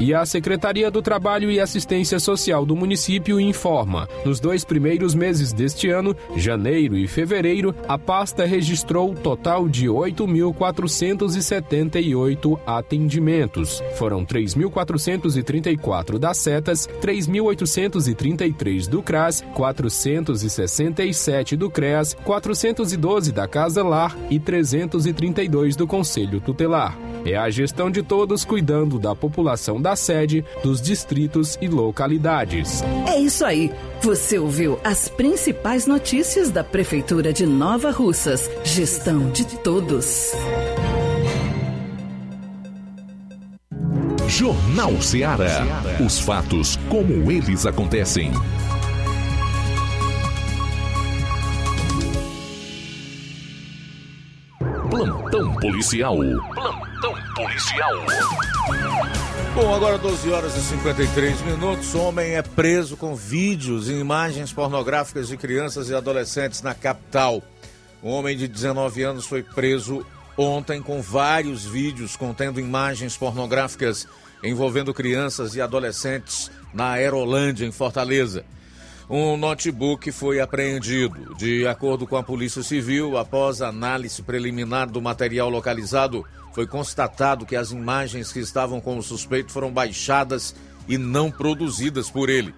E a Secretaria do Trabalho e Assistência Social do município informa: nos dois primeiros meses deste ano, janeiro e fevereiro, a pasta registrou total de 8.478 atendimentos. Foram 3.434 das setas, 3.833 do CRAS, 467 do CREAS, 412 da Casa Lar e 332 do Conselho Tutelar. É a gestão de todos cuidando da população da sede, dos distritos e localidades. É isso aí. Você ouviu as principais notícias da Prefeitura de Nova Russas. Gestão de todos. Jornal Ceará. Os fatos como eles acontecem. Plantão policial. Plantão policial. Bom, agora 12 horas e 53 minutos. Homem é preso com vídeos e imagens pornográficas de crianças e adolescentes na capital. Um homem de 19 anos foi preso ontem com vários vídeos contendo imagens pornográficas envolvendo crianças e adolescentes na Aerolândia, em Fortaleza. Um notebook foi apreendido. De acordo com a Polícia Civil, após análise preliminar do material localizado, foi constatado que as imagens que estavam com o suspeito foram baixadas e não produzidas por ele.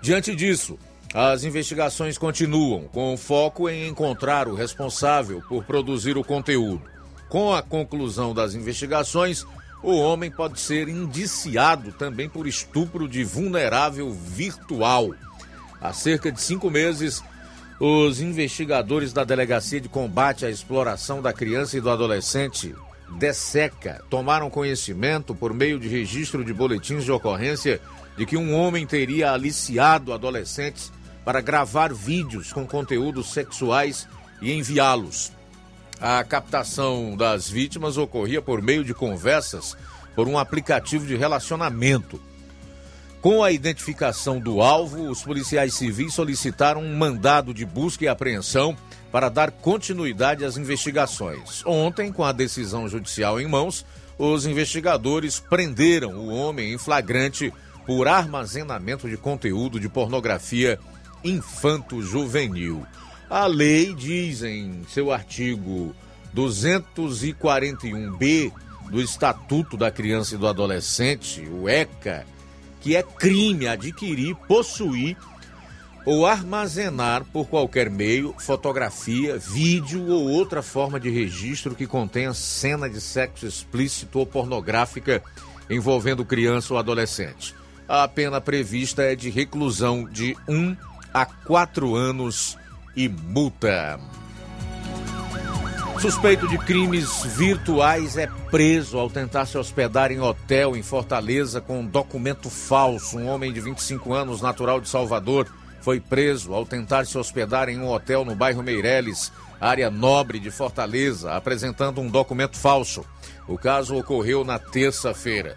Diante disso, as investigações continuam, com foco em encontrar o responsável por produzir o conteúdo. Com a conclusão das investigações, o homem pode ser indiciado também por estupro de vulnerável virtual. Há cerca de cinco meses, os investigadores da Delegacia de Combate à Exploração da Criança e do Adolescente, DESECA, tomaram conhecimento, por meio de registro de boletins de ocorrência, de que um homem teria aliciado adolescentes para gravar vídeos com conteúdos sexuais e enviá-los. A captação das vítimas ocorria por meio de conversas por um aplicativo de relacionamento. Com a identificação do alvo, os policiais civis solicitaram um mandado de busca e apreensão para dar continuidade às investigações. Ontem, com a decisão judicial em mãos, os investigadores prenderam o homem em flagrante por armazenamento de conteúdo de pornografia infanto-juvenil. A lei diz em seu artigo 241b do Estatuto da Criança e do Adolescente, o ECA, que é crime adquirir, possuir ou armazenar por qualquer meio fotografia, vídeo ou outra forma de registro que contenha cena de sexo explícito ou pornográfica envolvendo criança ou adolescente. A pena prevista é de reclusão de 1 um a 4 anos e multa. Suspeito de crimes virtuais é preso ao tentar se hospedar em hotel em Fortaleza com um documento falso. Um homem de 25 anos, natural de Salvador, foi preso ao tentar se hospedar em um hotel no bairro Meireles, área nobre de Fortaleza, apresentando um documento falso. O caso ocorreu na terça-feira.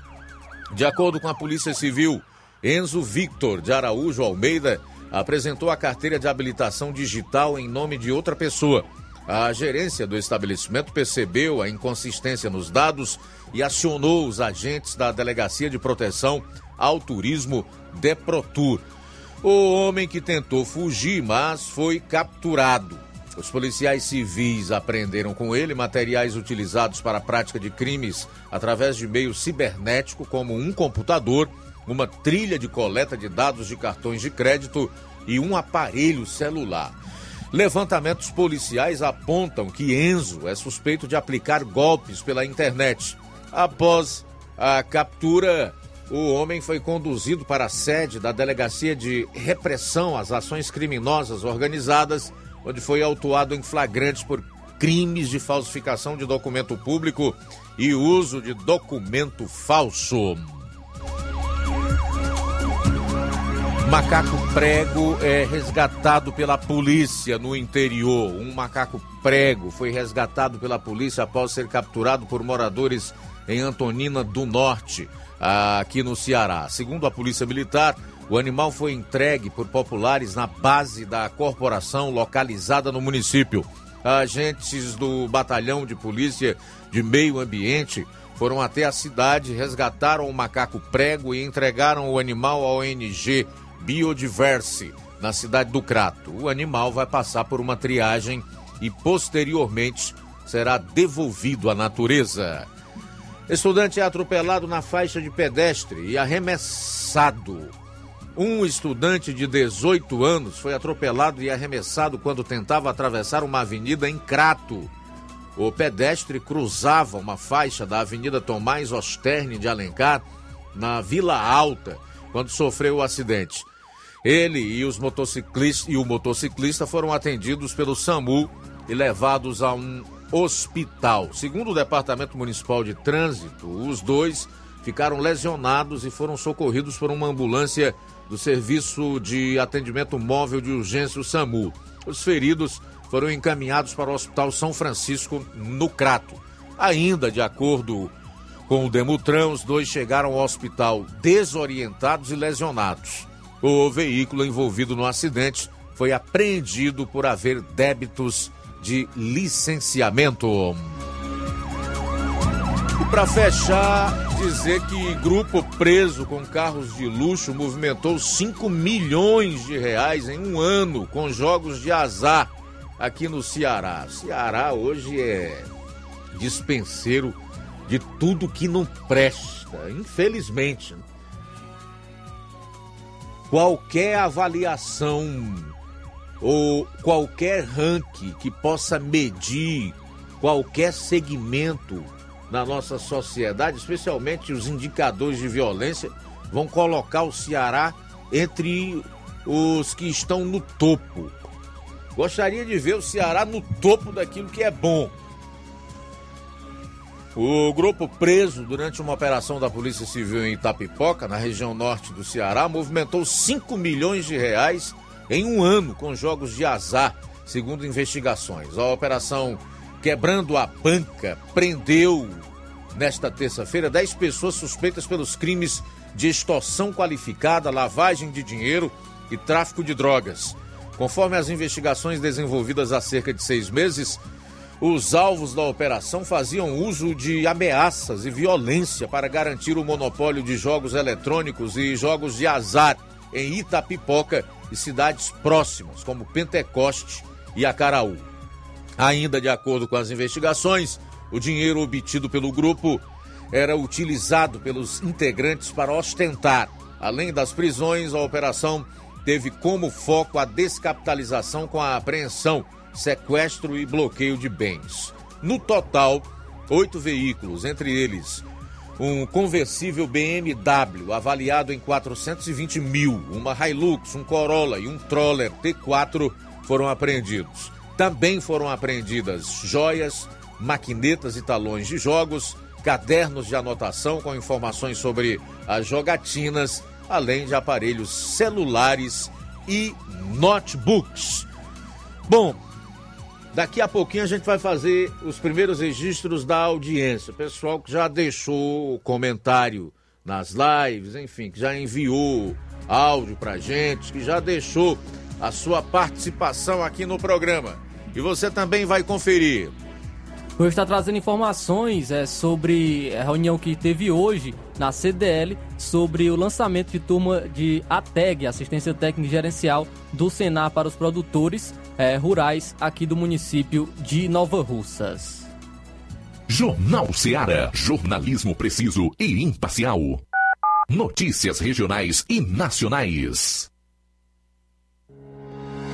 De acordo com a Polícia Civil, Enzo Victor de Araújo Almeida apresentou a carteira de habilitação digital em nome de outra pessoa a gerência do estabelecimento percebeu a inconsistência nos dados e acionou os agentes da Delegacia de Proteção ao Turismo Deprotur. O homem que tentou fugir, mas foi capturado. Os policiais civis apreenderam com ele materiais utilizados para a prática de crimes através de meio cibernético, como um computador, uma trilha de coleta de dados de cartões de crédito e um aparelho celular. Levantamentos policiais apontam que Enzo é suspeito de aplicar golpes pela internet. Após a captura, o homem foi conduzido para a sede da Delegacia de Repressão às Ações Criminosas Organizadas, onde foi autuado em flagrante por crimes de falsificação de documento público e uso de documento falso. Macaco prego é resgatado pela polícia no interior. Um macaco prego foi resgatado pela polícia após ser capturado por moradores em Antonina do Norte, aqui no Ceará. Segundo a Polícia Militar, o animal foi entregue por populares na base da corporação localizada no município. Agentes do Batalhão de Polícia de Meio Ambiente foram até a cidade, resgataram o macaco prego e entregaram o animal à ONG Biodiverse, na cidade do Crato. O animal vai passar por uma triagem e posteriormente será devolvido à natureza. Estudante é atropelado na faixa de pedestre e arremessado. Um estudante de 18 anos foi atropelado e arremessado quando tentava atravessar uma avenida em Crato. O pedestre cruzava uma faixa da Avenida Tomás Osterne de Alencar, na Vila Alta, quando sofreu o acidente. Ele e, os motociclistas, e o motociclista foram atendidos pelo SAMU e levados a um hospital. Segundo o Departamento Municipal de Trânsito, os dois ficaram lesionados e foram socorridos por uma ambulância do Serviço de Atendimento Móvel de Urgência, o SAMU. Os feridos foram encaminhados para o Hospital São Francisco, no Crato. Ainda de acordo com o Demutran, os dois chegaram ao hospital desorientados e lesionados. O veículo envolvido no acidente foi apreendido por haver débitos de licenciamento. E para fechar, dizer que grupo preso com carros de luxo movimentou 5 milhões de reais em um ano com jogos de azar aqui no Ceará. Ceará hoje é dispenseiro de tudo que não presta, infelizmente. Qualquer avaliação ou qualquer ranking que possa medir qualquer segmento na nossa sociedade, especialmente os indicadores de violência, vão colocar o Ceará entre os que estão no topo. Gostaria de ver o Ceará no topo daquilo que é bom. O grupo preso durante uma operação da Polícia Civil em Itapipoca, na região norte do Ceará, movimentou 5 milhões de reais em um ano com jogos de azar, segundo investigações. A operação Quebrando a Banca prendeu nesta terça-feira 10 pessoas suspeitas pelos crimes de extorsão qualificada, lavagem de dinheiro e tráfico de drogas. Conforme as investigações desenvolvidas há cerca de seis meses, os alvos da operação faziam uso de ameaças e violência para garantir o monopólio de jogos eletrônicos e jogos de azar em Itapipoca e cidades próximas, como Pentecoste e Acaraú. Ainda de acordo com as investigações, o dinheiro obtido pelo grupo era utilizado pelos integrantes para ostentar. Além das prisões, a operação teve como foco a descapitalização com a apreensão sequestro e bloqueio de bens. No total, oito veículos, entre eles um conversível BMW avaliado em 420 mil, uma Hilux, um Corolla e um Troller T4 foram apreendidos. Também foram apreendidas joias, maquinetas e talões de jogos, cadernos de anotação com informações sobre as jogatinas, além de aparelhos celulares e notebooks. Bom, Daqui a pouquinho a gente vai fazer os primeiros registros da audiência. Pessoal que já deixou comentário nas lives, enfim, que já enviou áudio pra gente, que já deixou a sua participação aqui no programa. E você também vai conferir. Vou estar trazendo informações é, sobre a reunião que teve hoje na CDL sobre o lançamento de turma de ATEG, Assistência Técnica e Gerencial, do Senar para os produtores é, rurais aqui do município de Nova Russas. Jornal Seara. Jornalismo preciso e imparcial. Notícias regionais e nacionais.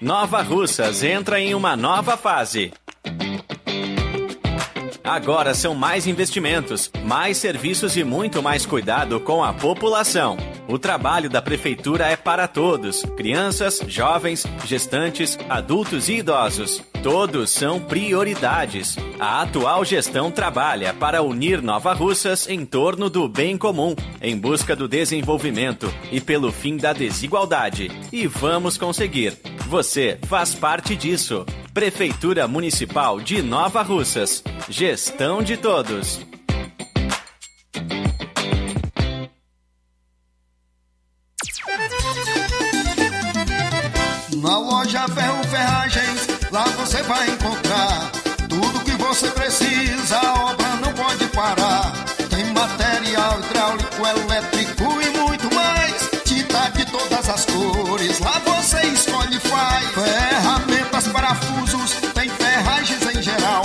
Nova Russas entra em uma nova fase. Agora são mais investimentos, mais serviços e muito mais cuidado com a população. O trabalho da Prefeitura é para todos: crianças, jovens, gestantes, adultos e idosos. Todos são prioridades. A atual gestão trabalha para unir Nova Russas em torno do bem comum, em busca do desenvolvimento e pelo fim da desigualdade. E vamos conseguir. Você faz parte disso. Prefeitura Municipal de Nova Russas. De todos. Na loja Ferro Ferragens, lá você vai encontrar tudo que você precisa, a obra não pode parar. Tem material hidráulico, elétrico e muito mais. Tinta de todas as cores, lá você escolhe e faz. Ferramentas, parafusos, tem ferragens em geral.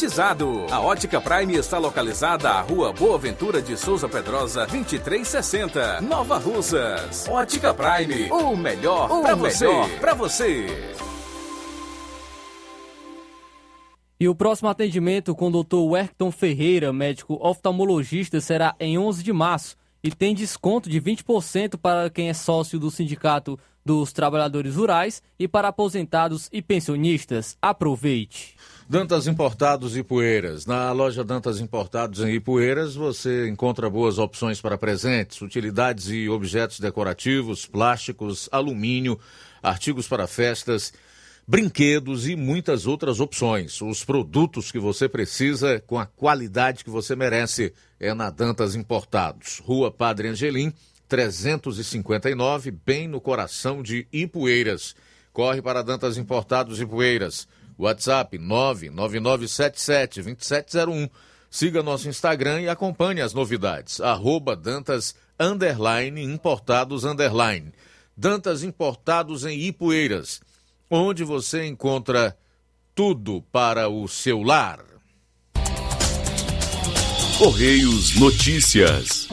A Ótica Prime está localizada à Rua Boa Ventura de Souza Pedrosa, 2360, Nova Russas. Ótica Prime, o melhor para você. Para você. E o próximo atendimento com o Dr. Werkton Ferreira, médico oftalmologista, será em 11 de março e tem desconto de 20% para quem é sócio do Sindicato dos Trabalhadores Rurais e para aposentados e pensionistas. Aproveite! Dantas Importados e Poeiras. Na loja Dantas Importados em Ipueiras você encontra boas opções para presentes, utilidades e objetos decorativos, plásticos, alumínio, artigos para festas, brinquedos e muitas outras opções. Os produtos que você precisa com a qualidade que você merece é na Dantas Importados. Rua Padre Angelim, 359, bem no coração de Ipueiras. Corre para Dantas Importados e Poeiras. WhatsApp 999772701. Siga nosso Instagram e acompanhe as novidades. Arroba Dantas underline, Importados underline. Dantas Importados em Ipueiras, onde você encontra tudo para o seu lar. Correios Notícias.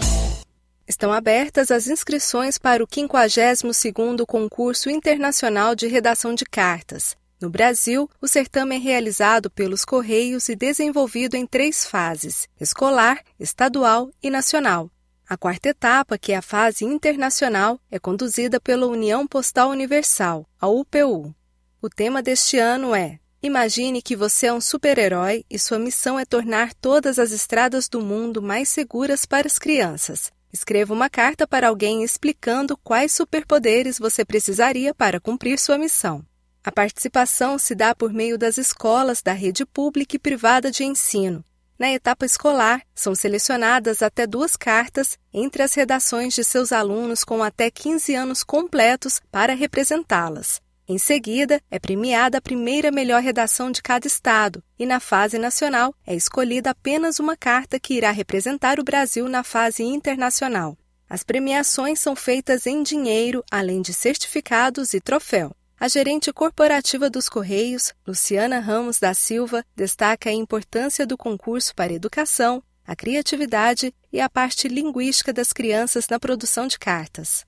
Estão abertas as inscrições para o 52º Concurso Internacional de Redação de Cartas. No Brasil, o certame é realizado pelos Correios e desenvolvido em três fases: escolar, estadual e nacional. A quarta etapa, que é a fase internacional, é conduzida pela União Postal Universal, a UPU. O tema deste ano é Imagine que você é um super-herói e sua missão é tornar todas as estradas do mundo mais seguras para as crianças. Escreva uma carta para alguém explicando quais superpoderes você precisaria para cumprir sua missão. A participação se dá por meio das escolas da rede pública e privada de ensino. Na etapa escolar, são selecionadas até duas cartas entre as redações de seus alunos com até 15 anos completos para representá-las. Em seguida, é premiada a primeira melhor redação de cada estado, e na fase nacional é escolhida apenas uma carta que irá representar o Brasil na fase internacional. As premiações são feitas em dinheiro, além de certificados e troféu. A gerente corporativa dos Correios, Luciana Ramos da Silva, destaca a importância do concurso para a educação, a criatividade e a parte linguística das crianças na produção de cartas.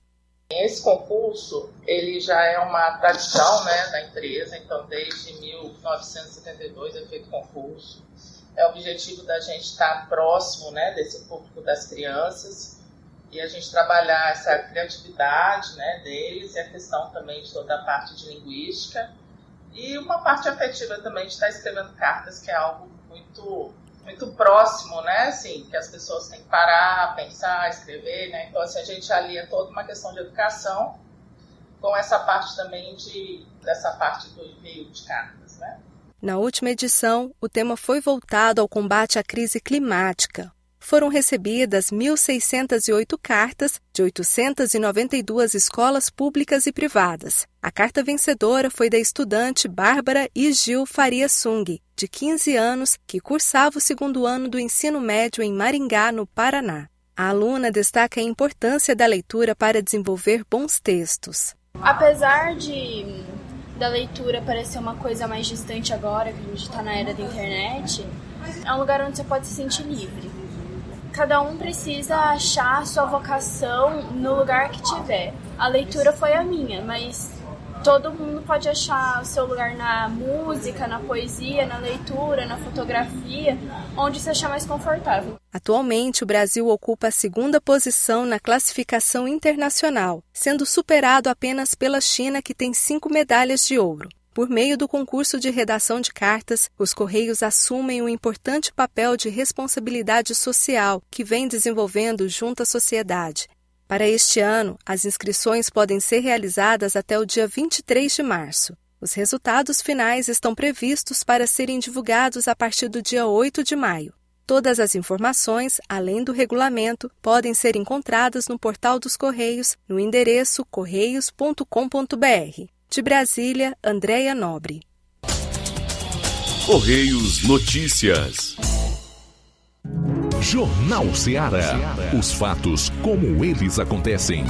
Esse concurso, ele já é uma tradição né, da empresa, então desde 1972 é feito concurso. É o objetivo da gente estar próximo né, desse público das crianças e a gente trabalhar essa criatividade né, deles e a questão também de toda a parte de linguística e uma parte afetiva também de estar escrevendo cartas, que é algo muito muito próximo, né? Assim, que as pessoas têm que parar, pensar, escrever, né? Então, assim, a gente alia toda uma questão de educação com essa parte também de dessa parte do envio de cartas, né? Na última edição, o tema foi voltado ao combate à crise climática, foram recebidas 1.608 cartas de 892 escolas públicas e privadas. A carta vencedora foi da estudante Bárbara Igil Faria Sung, de 15 anos, que cursava o segundo ano do ensino médio em Maringá, no Paraná. A aluna destaca a importância da leitura para desenvolver bons textos. Apesar de da leitura parecer uma coisa mais distante agora, que a gente está na era da internet, é um lugar onde você pode se sentir livre cada um precisa achar sua vocação no lugar que tiver. A leitura foi a minha, mas todo mundo pode achar o seu lugar na música, na poesia, na leitura, na fotografia, onde se achar mais confortável. Atualmente, o Brasil ocupa a segunda posição na classificação internacional, sendo superado apenas pela China, que tem cinco medalhas de ouro. Por meio do concurso de redação de cartas, os Correios assumem um importante papel de responsabilidade social que vem desenvolvendo junto à sociedade. Para este ano, as inscrições podem ser realizadas até o dia 23 de março. Os resultados finais estão previstos para serem divulgados a partir do dia 8 de maio. Todas as informações, além do regulamento, podem ser encontradas no portal dos Correios no endereço correios.com.br. De Brasília, Andréia Nobre. Correios Notícias. Jornal Ceará. Os fatos como eles acontecem.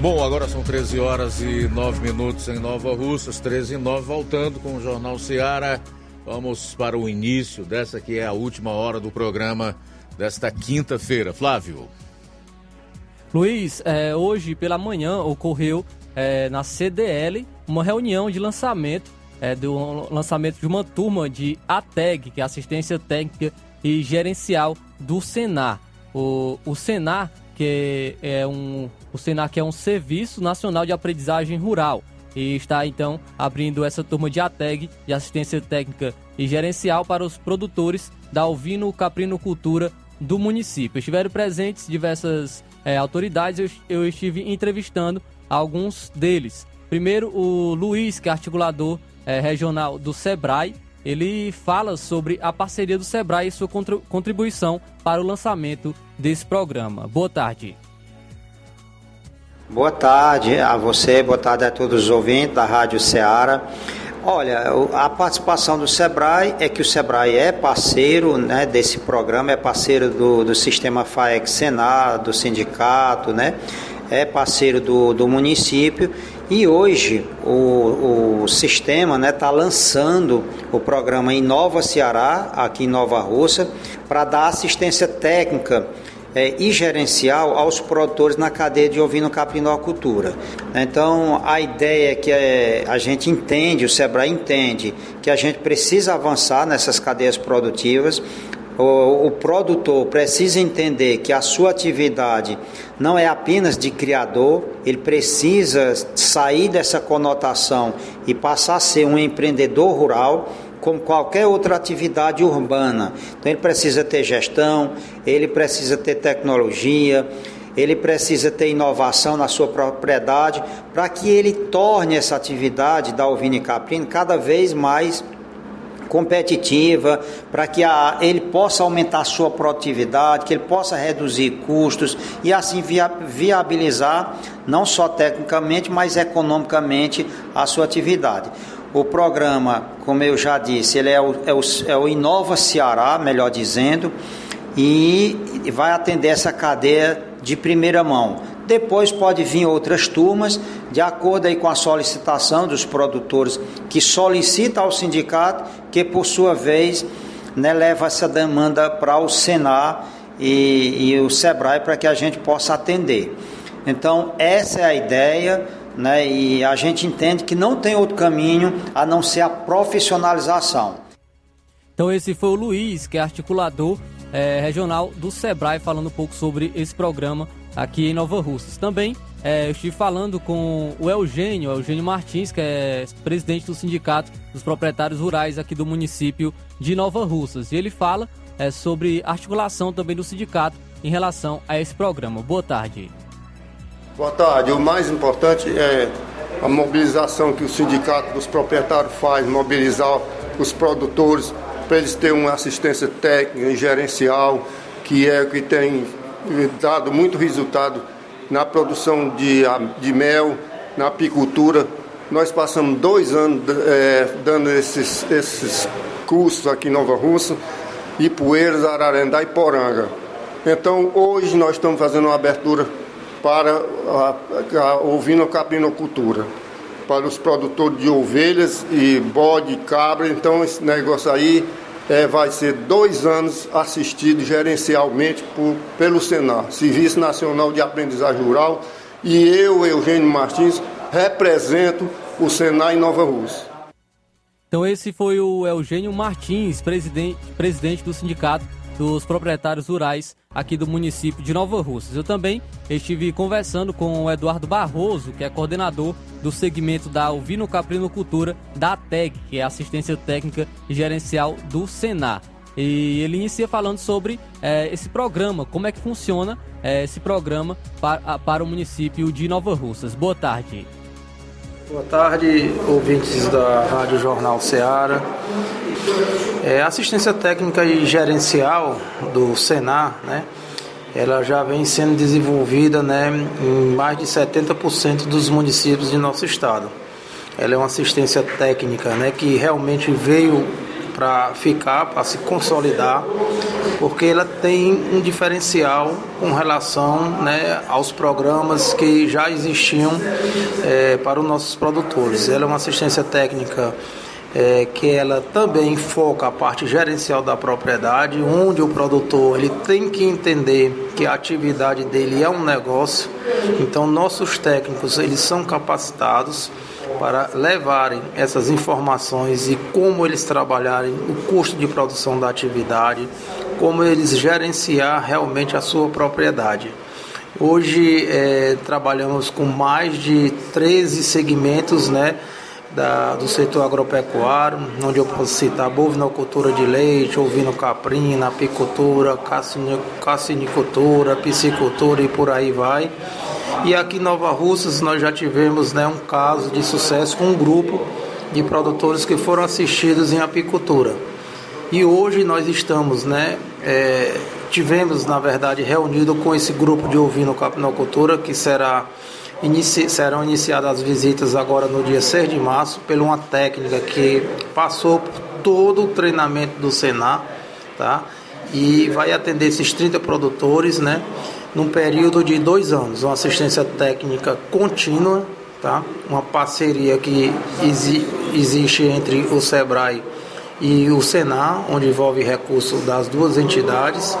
Bom, agora são 13 horas e 9 minutos em Nova Russas, 13 e 9, voltando com o Jornal Ceará. Vamos para o início dessa que é a última hora do programa desta quinta-feira. Flávio. Luiz, é, hoje pela manhã ocorreu é, na CDL uma reunião de lançamento é, do lançamento de uma turma de ATEG, que é Assistência Técnica e Gerencial do Senar. O, o Senar, que é um o Senar que é um Serviço Nacional de Aprendizagem Rural e está então abrindo essa turma de ATEG, de Assistência Técnica e Gerencial para os produtores da Alvino Caprino Cultura do município. Estiveram presentes diversas é, autoridades, eu, eu estive entrevistando alguns deles. Primeiro, o Luiz, que é articulador é, regional do SEBRAE, ele fala sobre a parceria do SEBRAE e sua contribuição para o lançamento desse programa. Boa tarde. Boa tarde a você, boa tarde a todos os ouvintes da Rádio Ceará. Olha, a participação do SEBRAE é que o SEBRAE é parceiro né, desse programa, é parceiro do, do sistema FAEC Senar, do sindicato, né? é parceiro do, do município e hoje o, o sistema está né, tá lançando o programa Inova Ceará, aqui em Nova Russa, para dar assistência técnica é, e gerencial aos produtores na cadeia de ovino-caprinocultura. Então, a ideia é que é, a gente entende, o SEBRAE entende, que a gente precisa avançar nessas cadeias produtivas, o, o, produtor precisa entender que a sua atividade não é apenas de criador, ele precisa sair dessa conotação e passar a ser um empreendedor rural como qualquer outra atividade urbana. Então ele precisa ter gestão, ele precisa ter tecnologia, ele precisa ter inovação na sua propriedade para que ele torne essa atividade da ovina caprino cada vez mais competitiva, para que a, ele possa aumentar a sua produtividade, que ele possa reduzir custos e assim via, viabilizar, não só tecnicamente, mas economicamente, a sua atividade. O programa, como eu já disse, ele é o, é o, é o Inova Ceará, melhor dizendo, e vai atender essa cadeia de primeira mão depois pode vir outras turmas, de acordo aí com a solicitação dos produtores que solicitam ao sindicato, que por sua vez né, leva essa demanda para o Senar e, e o Sebrae para que a gente possa atender. Então, essa é a ideia, né, e a gente entende que não tem outro caminho a não ser a profissionalização. Então, esse foi o Luiz, que é articulador é, regional do Sebrae, falando um pouco sobre esse programa aqui em Nova Russas. Também é, eu estive falando com o Eugênio, Eugênio Martins, que é presidente do Sindicato dos Proprietários Rurais aqui do município de Nova Russas. E ele fala é, sobre articulação também do sindicato em relação a esse programa. Boa tarde. Boa tarde. O mais importante é a mobilização que o Sindicato dos Proprietários faz, mobilizar os produtores para eles terem uma assistência técnica e gerencial, que é que tem dado muito resultado na produção de, de mel, na apicultura. Nós passamos dois anos é, dando esses, esses cursos aqui em Nova Russa, Ipueiras, Ararendá e Poranga. Então, hoje nós estamos fazendo uma abertura para a, a ovino-caprinocultura, para os produtores de ovelhas e bode, cabra. Então, esse negócio aí é, vai ser dois anos assistido gerencialmente por, pelo Senar, Serviço Nacional de Aprendizagem Rural, e eu, Eugênio Martins, represento o Senar em Nova Rússia. Então esse foi o Eugênio Martins, presidente, presidente do Sindicato dos Proprietários Rurais aqui do município de Nova Russas. Eu também estive conversando com o Eduardo Barroso, que é coordenador do segmento da Ovino Caprino Cultura da TEG, que é Assistência Técnica e Gerencial do Senar. E ele inicia falando sobre é, esse programa, como é que funciona é, esse programa para, para o município de Nova Russas. Boa tarde. Boa tarde, ouvintes da Rádio Jornal Ceará. É, assistência técnica e gerencial do Senar, né, ela já vem sendo desenvolvida né, em mais de 70% dos municípios de nosso estado. Ela é uma assistência técnica né, que realmente veio para ficar, para se consolidar, porque ela tem um diferencial com relação né, aos programas que já existiam é, para os nossos produtores. Ela é uma assistência técnica é, que ela também foca a parte gerencial da propriedade, onde o produtor ele tem que entender que a atividade dele é um negócio. Então nossos técnicos eles são capacitados para levarem essas informações e como eles trabalharem o custo de produção da atividade, como eles gerenciar realmente a sua propriedade. Hoje é, trabalhamos com mais de 13 segmentos né, da, do setor agropecuário, onde eu posso citar bovinocultura de leite, ovino caprina, apicultura, cassinicultura, piscicultura e por aí vai. E aqui em Nova Russas nós já tivemos né, um caso de sucesso com um grupo de produtores que foram assistidos em apicultura. E hoje nós estamos, né, é, tivemos na verdade reunido com esse grupo de ovino capinocultura que será inici, serão iniciadas as visitas agora no dia 6 de março por uma técnica que passou por todo o treinamento do Senar, tá? E vai atender esses 30 produtores, né? Num período de dois anos, uma assistência técnica contínua, tá? uma parceria que exi existe entre o SEBRAE e o Senar, onde envolve recursos das duas entidades.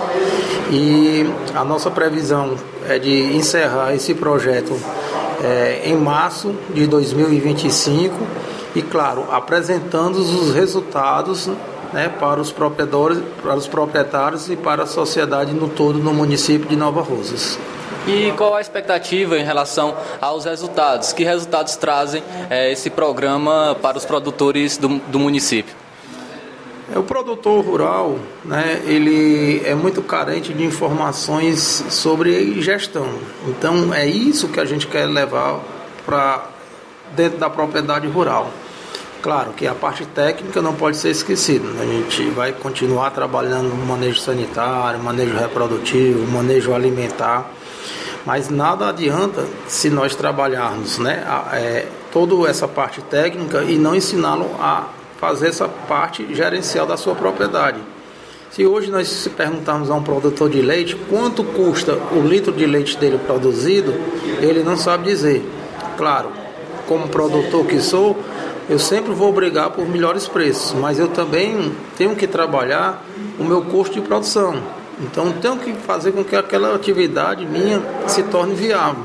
E a nossa previsão é de encerrar esse projeto é, em março de 2025 e, claro, apresentando os resultados né, para, os proprietários, para os proprietários e para a sociedade no todo no município de Nova Rosas. E qual a expectativa em relação aos resultados? Que resultados trazem é, esse programa para os produtores do, do município? É, o produtor rural, né, ele é muito carente de informações sobre gestão. Então é isso que a gente quer levar para dentro da propriedade rural. Claro que a parte técnica não pode ser esquecida. A gente vai continuar trabalhando no manejo sanitário, manejo reprodutivo, manejo alimentar, mas nada adianta se nós trabalharmos né, é, toda essa parte técnica e não ensiná-lo a fazer essa parte gerencial da sua propriedade. Se hoje nós se perguntarmos a um produtor de leite quanto custa o litro de leite dele produzido, ele não sabe dizer. Claro, como produtor que sou, eu sempre vou brigar por melhores preços, mas eu também tenho que trabalhar o meu custo de produção. Então tenho que fazer com que aquela atividade minha se torne viável.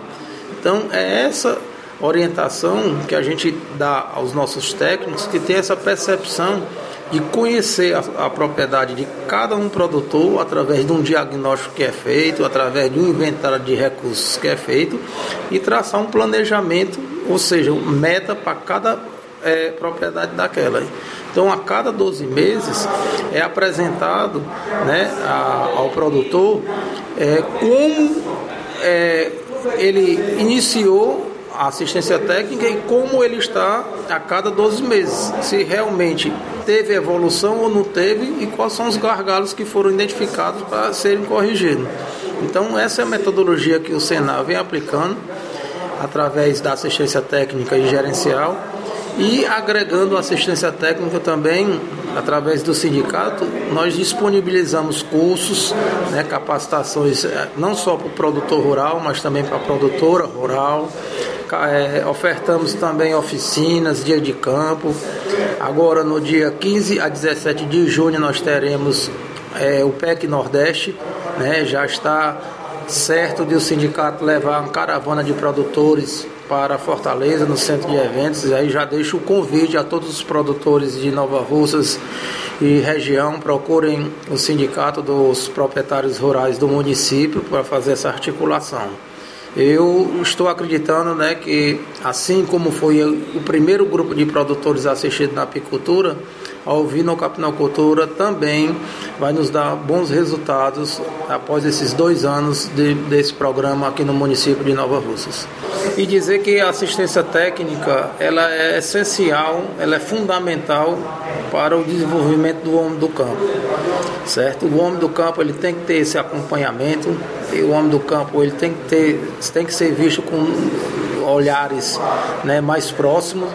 Então é essa orientação que a gente dá aos nossos técnicos que tem essa percepção de conhecer a, a, propriedade de cada um produtor através de um diagnóstico que é feito, através de um inventário de recursos que é feito e traçar um planejamento, ou seja, meta para cada é, propriedade daquela. Então, a cada 12 meses é apresentado né, a, ao produtor é, como é, ele iniciou a assistência técnica e como ele está a cada 12 meses. Se realmente teve evolução ou não teve e quais são os gargalos que foram identificados para serem corrigidos. Então, essa é a metodologia que o Senado vem aplicando através da assistência técnica e gerencial e agregando assistência técnica também, através do sindicato, nós disponibilizamos cursos, né, capacitações eh, não só para o produtor rural, mas também para a produtora rural. É, ofertamos também oficinas, dia de campo. Agora, no dia 15 a 17 de junho, nós teremos é, o PEC Nordeste, né, já está certo de o sindicato levar uma caravana de produtores para Fortaleza, no centro de eventos. E aí já deixo o convite a todos os produtores de Nova Russas e região, procurem o sindicato dos proprietários rurais do município para fazer essa articulação. Eu estou acreditando né, que, assim como foi o primeiro grupo de produtores assistido na apicultura, a ovino-capinocultura também vai nos dar bons resultados após esses dois anos de, desse programa aqui no município de Nova Russas. E dizer que a assistência técnica ela é essencial, ela é fundamental para o desenvolvimento do homem do campo, certo? O homem do campo ele tem que ter esse acompanhamento, o homem do campo ele tem que ter, tem que ser visto com olhares né, mais próximos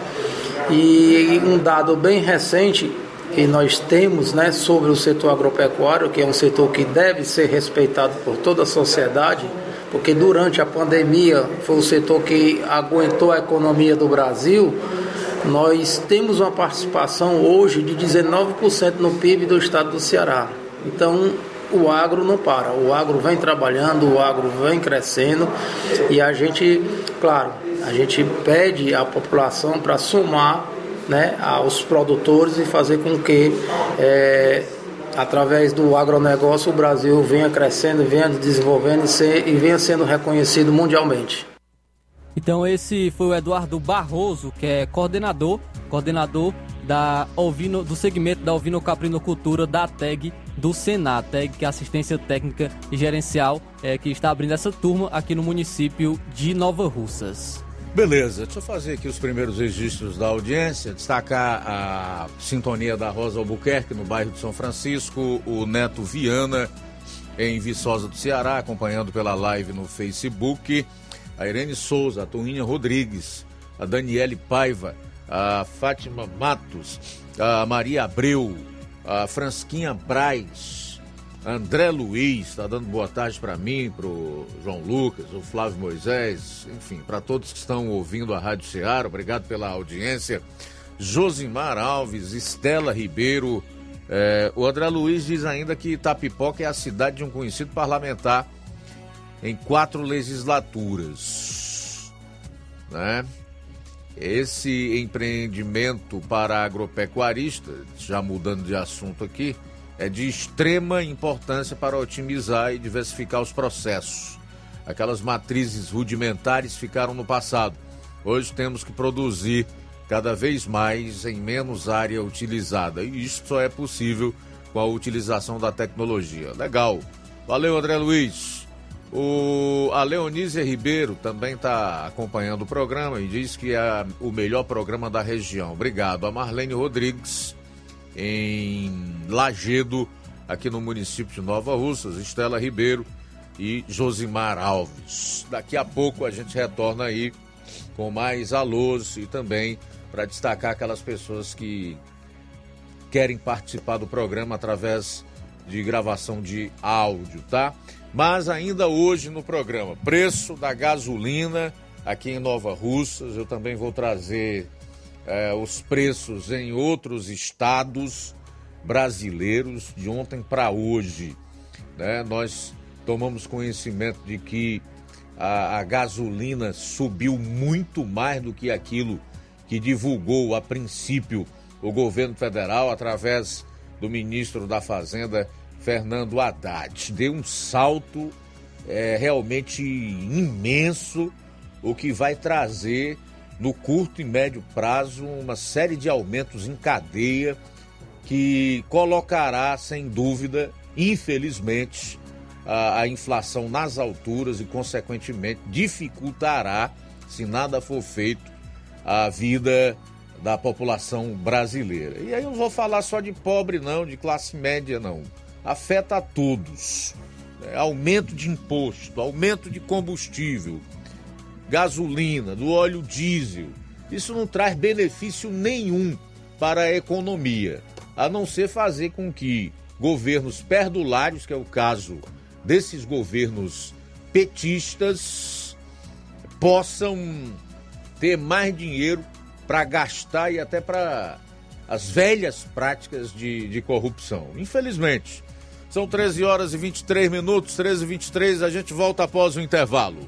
e um dado bem recente que nós temos né, sobre o setor agropecuário, que é um setor que deve ser respeitado por toda a sociedade, porque durante a pandemia foi o setor que aguentou a economia do Brasil. Nós temos uma participação hoje de 19% no PIB do estado do Ceará. Então, o agro não para, o agro vem trabalhando, o agro vem crescendo e a gente, claro, a gente pede à população para somar né, aos produtores e fazer com que, é, através do agronegócio, o Brasil venha crescendo, venha desenvolvendo e, ser, e venha sendo reconhecido mundialmente. Então esse foi o Eduardo Barroso, que é coordenador, coordenador da ovino, do segmento da ovinocaprinocultura da TEG do Senat, TEG, que é assistência técnica e gerencial, é, que está abrindo essa turma aqui no município de Nova Russas. Beleza, deixa eu fazer aqui os primeiros registros da audiência, destacar a sintonia da Rosa Albuquerque no bairro de São Francisco, o Neto Viana em Viçosa do Ceará, acompanhando pela live no Facebook, a Irene Souza, a Toninha Rodrigues, a Daniele Paiva, a Fátima Matos, a Maria Abreu, a Fransquinha Braz, André Luiz está dando boa tarde para mim, para o João Lucas, o Flávio Moisés, enfim, para todos que estão ouvindo a Rádio Ceará, obrigado pela audiência. Josimar Alves, Estela Ribeiro. É, o André Luiz diz ainda que Itapipoca é a cidade de um conhecido parlamentar em quatro legislaturas. Né? Esse empreendimento para agropecuarista, já mudando de assunto aqui, é de extrema importância para otimizar e diversificar os processos. Aquelas matrizes rudimentares ficaram no passado. Hoje temos que produzir cada vez mais em menos área utilizada. E isso só é possível com a utilização da tecnologia. Legal. Valeu, André Luiz. O, a Leonísia Ribeiro também está acompanhando o programa e diz que é o melhor programa da região. Obrigado. A Marlene Rodrigues em Lagedo, aqui no município de Nova Russas, Estela Ribeiro e Josimar Alves. Daqui a pouco a gente retorna aí com mais alôs e também para destacar aquelas pessoas que querem participar do programa através de gravação de áudio, tá? Mas ainda hoje no programa, preço da gasolina aqui em Nova Russas, eu também vou trazer eh, os preços em outros estados brasileiros de ontem para hoje. Né? Nós tomamos conhecimento de que a, a, gasolina subiu muito mais do que aquilo que divulgou a princípio o governo federal através do ministro da Fazenda, Fernando Haddad. Deu um salto é, realmente imenso, o que vai trazer no curto e médio prazo, uma série de aumentos em cadeia que colocará, sem dúvida, infelizmente, a, a, inflação nas alturas e, consequentemente, dificultará, se nada for feito, a vida da população brasileira. E aí eu não vou falar só de pobre, não, de classe média, não. Afeta a todos. É, aumento de imposto, aumento de combustível, gasolina, do óleo diesel. Isso não traz benefício nenhum para a economia, a não ser fazer com que governos perdulários, que é o caso desses governos petistas, possam ter mais dinheiro para gastar e até para as velhas práticas de, de corrupção. Infelizmente, são 13 horas e 23 minutos, 13 e 23, a gente volta após o intervalo.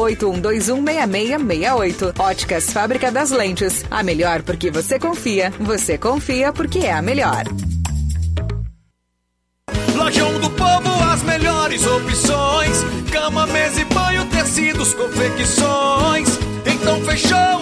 81216668. Óticas Fábrica das Lentes. A melhor porque você confia. Você confia porque é a melhor. Lojão do Povo, as melhores opções: cama, mesa e banho, tecidos, confecções. Então fechou,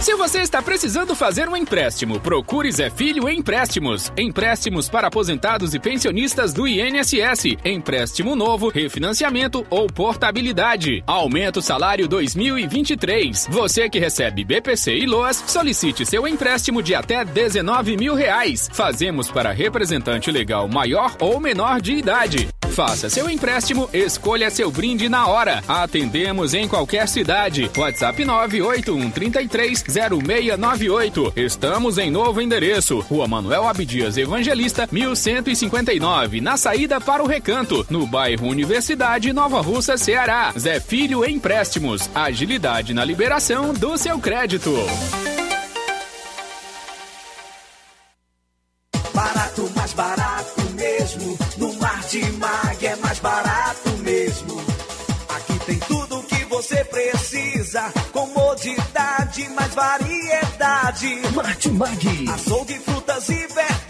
Se você está precisando fazer um empréstimo? Procure Zé Filho Empréstimos. Empréstimos para aposentados e pensionistas do INSS. Empréstimo novo, refinanciamento ou portabilidade. Aumento salário 2023. Você que recebe BPC e LOAS, solicite seu empréstimo de até 19 mil reais. Fazemos para representante legal maior ou menor de idade. Faça seu empréstimo, escolha seu brinde na hora. Atendemos em qualquer cidade. WhatsApp 98133 0698. Estamos em novo endereço. Rua Manuel Abdias Evangelista, 1159, na saída para o Recanto, no bairro Universidade, Nova Russa, Ceará. Zé Filho Empréstimos. Agilidade na liberação do seu crédito. Barato, mais barato Comodidade, mais variedade. Martimag. Açougue, frutas e verduras.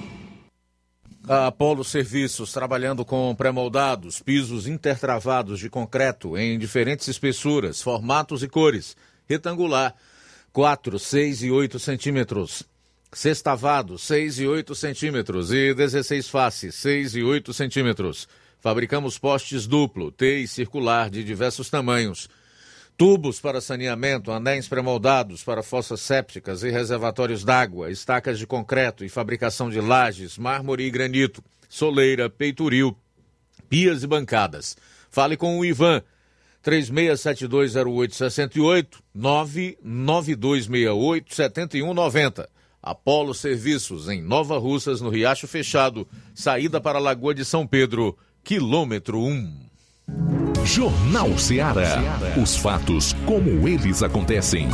A Apolo Serviços, trabalhando com pré-moldados, pisos intertravados de concreto em diferentes espessuras, formatos e cores. Retangular, 4, 6 e 8 centímetros. Sextavado, 6 e 8 centímetros. E 16 faces, 6 e 8 centímetros. Fabricamos postes duplo, T e circular de diversos tamanhos. Tubos para saneamento, anéis pré-moldados para fossas sépticas e reservatórios d'água, estacas de concreto e fabricação de lajes, mármore e granito, soleira, peitoril, pias e bancadas. Fale com o Ivan, 36720868, 992687190. Apolo Serviços, em Nova Russas, no Riacho Fechado, saída para a Lagoa de São Pedro, quilômetro 1. Jornal Ceará. Os fatos como eles acontecem.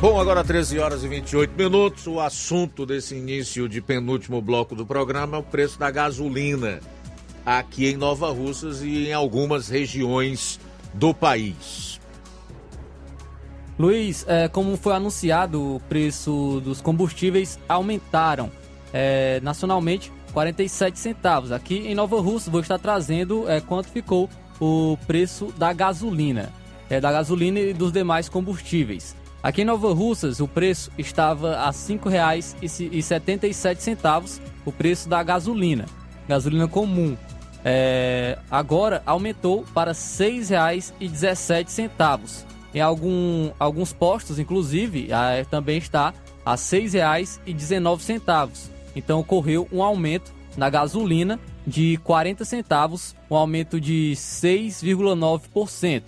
Bom, agora 13 horas e 28 minutos. O assunto desse início de penúltimo bloco do programa é o preço da gasolina aqui em Nova Russas e em algumas regiões do país. Luiz, é, como foi anunciado, o preço dos combustíveis aumentaram é, nacionalmente 47 centavos. Aqui em Nova Russa vou estar trazendo é, quanto ficou o preço da gasolina, é, da gasolina e dos demais combustíveis. Aqui em Nova Russas o preço estava a R$ 5,77 o preço da gasolina, gasolina comum. É, agora aumentou para R$ 6,17 em algum, alguns postos, inclusive, a, também está a R$ 6,19. Então ocorreu um aumento na gasolina de 40 centavos, um aumento de 6,9%.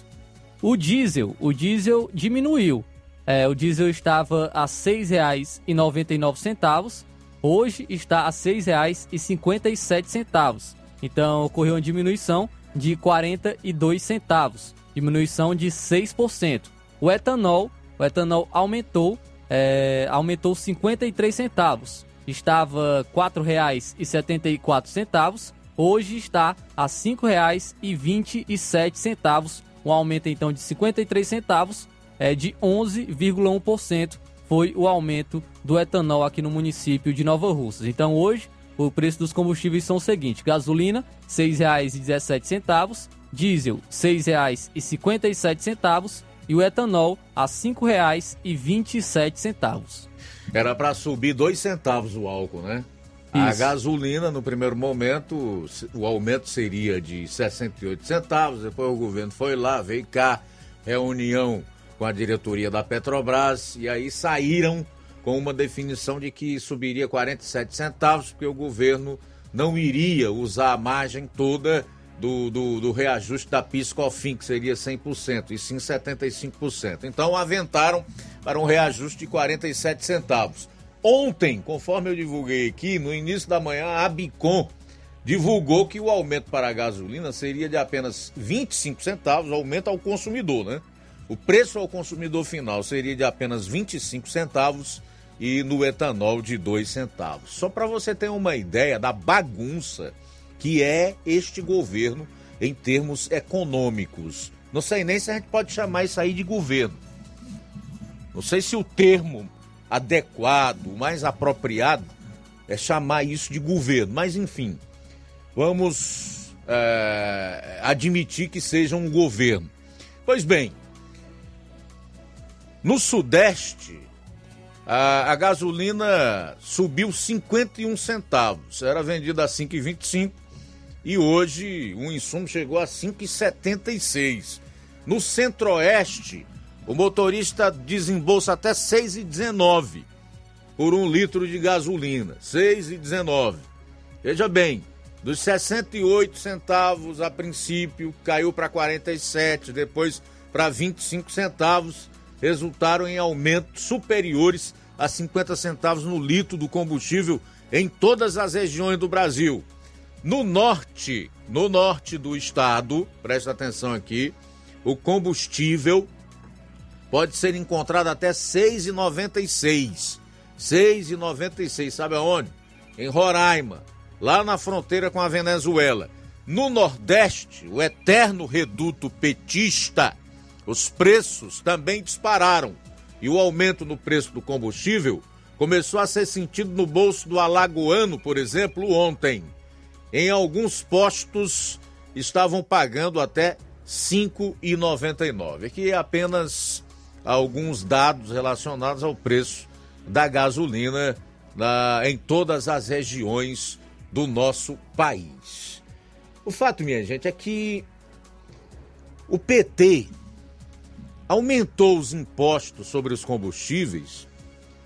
O diesel, o diesel diminuiu. É, o diesel estava a R$ 6,99, hoje está a R$ 6,57. Então ocorreu uma diminuição de 42 centavos diminuição de 6%. O etanol, o etanol aumentou, é, aumentou 53 centavos. Estava R$ 4,74, hoje está a R$ 5,27, um aumento então de 53 centavos, é, de 11,1% foi o aumento do etanol aqui no município de Nova Russas. Então hoje o preço dos combustíveis são o seguinte: gasolina R$ 6,17, diesel R$ 6,57 e o etanol a R$ 5,27. Era para subir dois centavos o álcool, né? Isso. A gasolina, no primeiro momento, o aumento seria de 68 centavos. Depois o governo foi lá, veio cá, reunião com a diretoria da Petrobras, e aí saíram com uma definição de que subiria 47 centavos, porque o governo não iria usar a margem toda do, do, do reajuste da PIS-COFIN, que seria 100%, e sim 75%. Então aventaram para um reajuste de 47 centavos. Ontem, conforme eu divulguei aqui, no início da manhã, a Bicom divulgou que o aumento para a gasolina seria de apenas 25 centavos, aumento ao consumidor, né? O preço ao consumidor final seria de apenas 25 centavos e no etanol de 2 centavos. Só para você ter uma ideia da bagunça que é este governo em termos econômicos. Não sei nem se a gente pode chamar isso aí de governo. Não sei se o termo adequado, mais apropriado, é chamar isso de governo, mas enfim, vamos é, admitir que seja um governo. Pois bem, no Sudeste, a, a, gasolina subiu 51 centavos, era vendida a 5,25 e hoje o insumo chegou a 5,76. No Centro-Oeste, o motorista desembolsa até 6,19 por um litro de gasolina. 6,19. Veja bem, dos 68 centavos a princípio, caiu para 47, depois para 25 centavos, resultaram em aumentos superiores a 50 centavos no litro do combustível em todas as regiões do Brasil. No norte, no norte do estado, presta atenção aqui, o combustível pode ser encontrado até 6,96. 6,96, sabe aonde? Em Roraima, lá na fronteira com a Venezuela. No Nordeste, o eterno reduto petista, os preços também dispararam. E o aumento no preço do combustível começou a ser sentido no bolso do alagoano, por exemplo, ontem em alguns postos estavam pagando até R$ 5,99. Aqui apenas alguns dados relacionados ao preço da gasolina na, em todas as regiões do nosso país. O fato, minha gente, é que o PT aumentou os impostos sobre os combustíveis,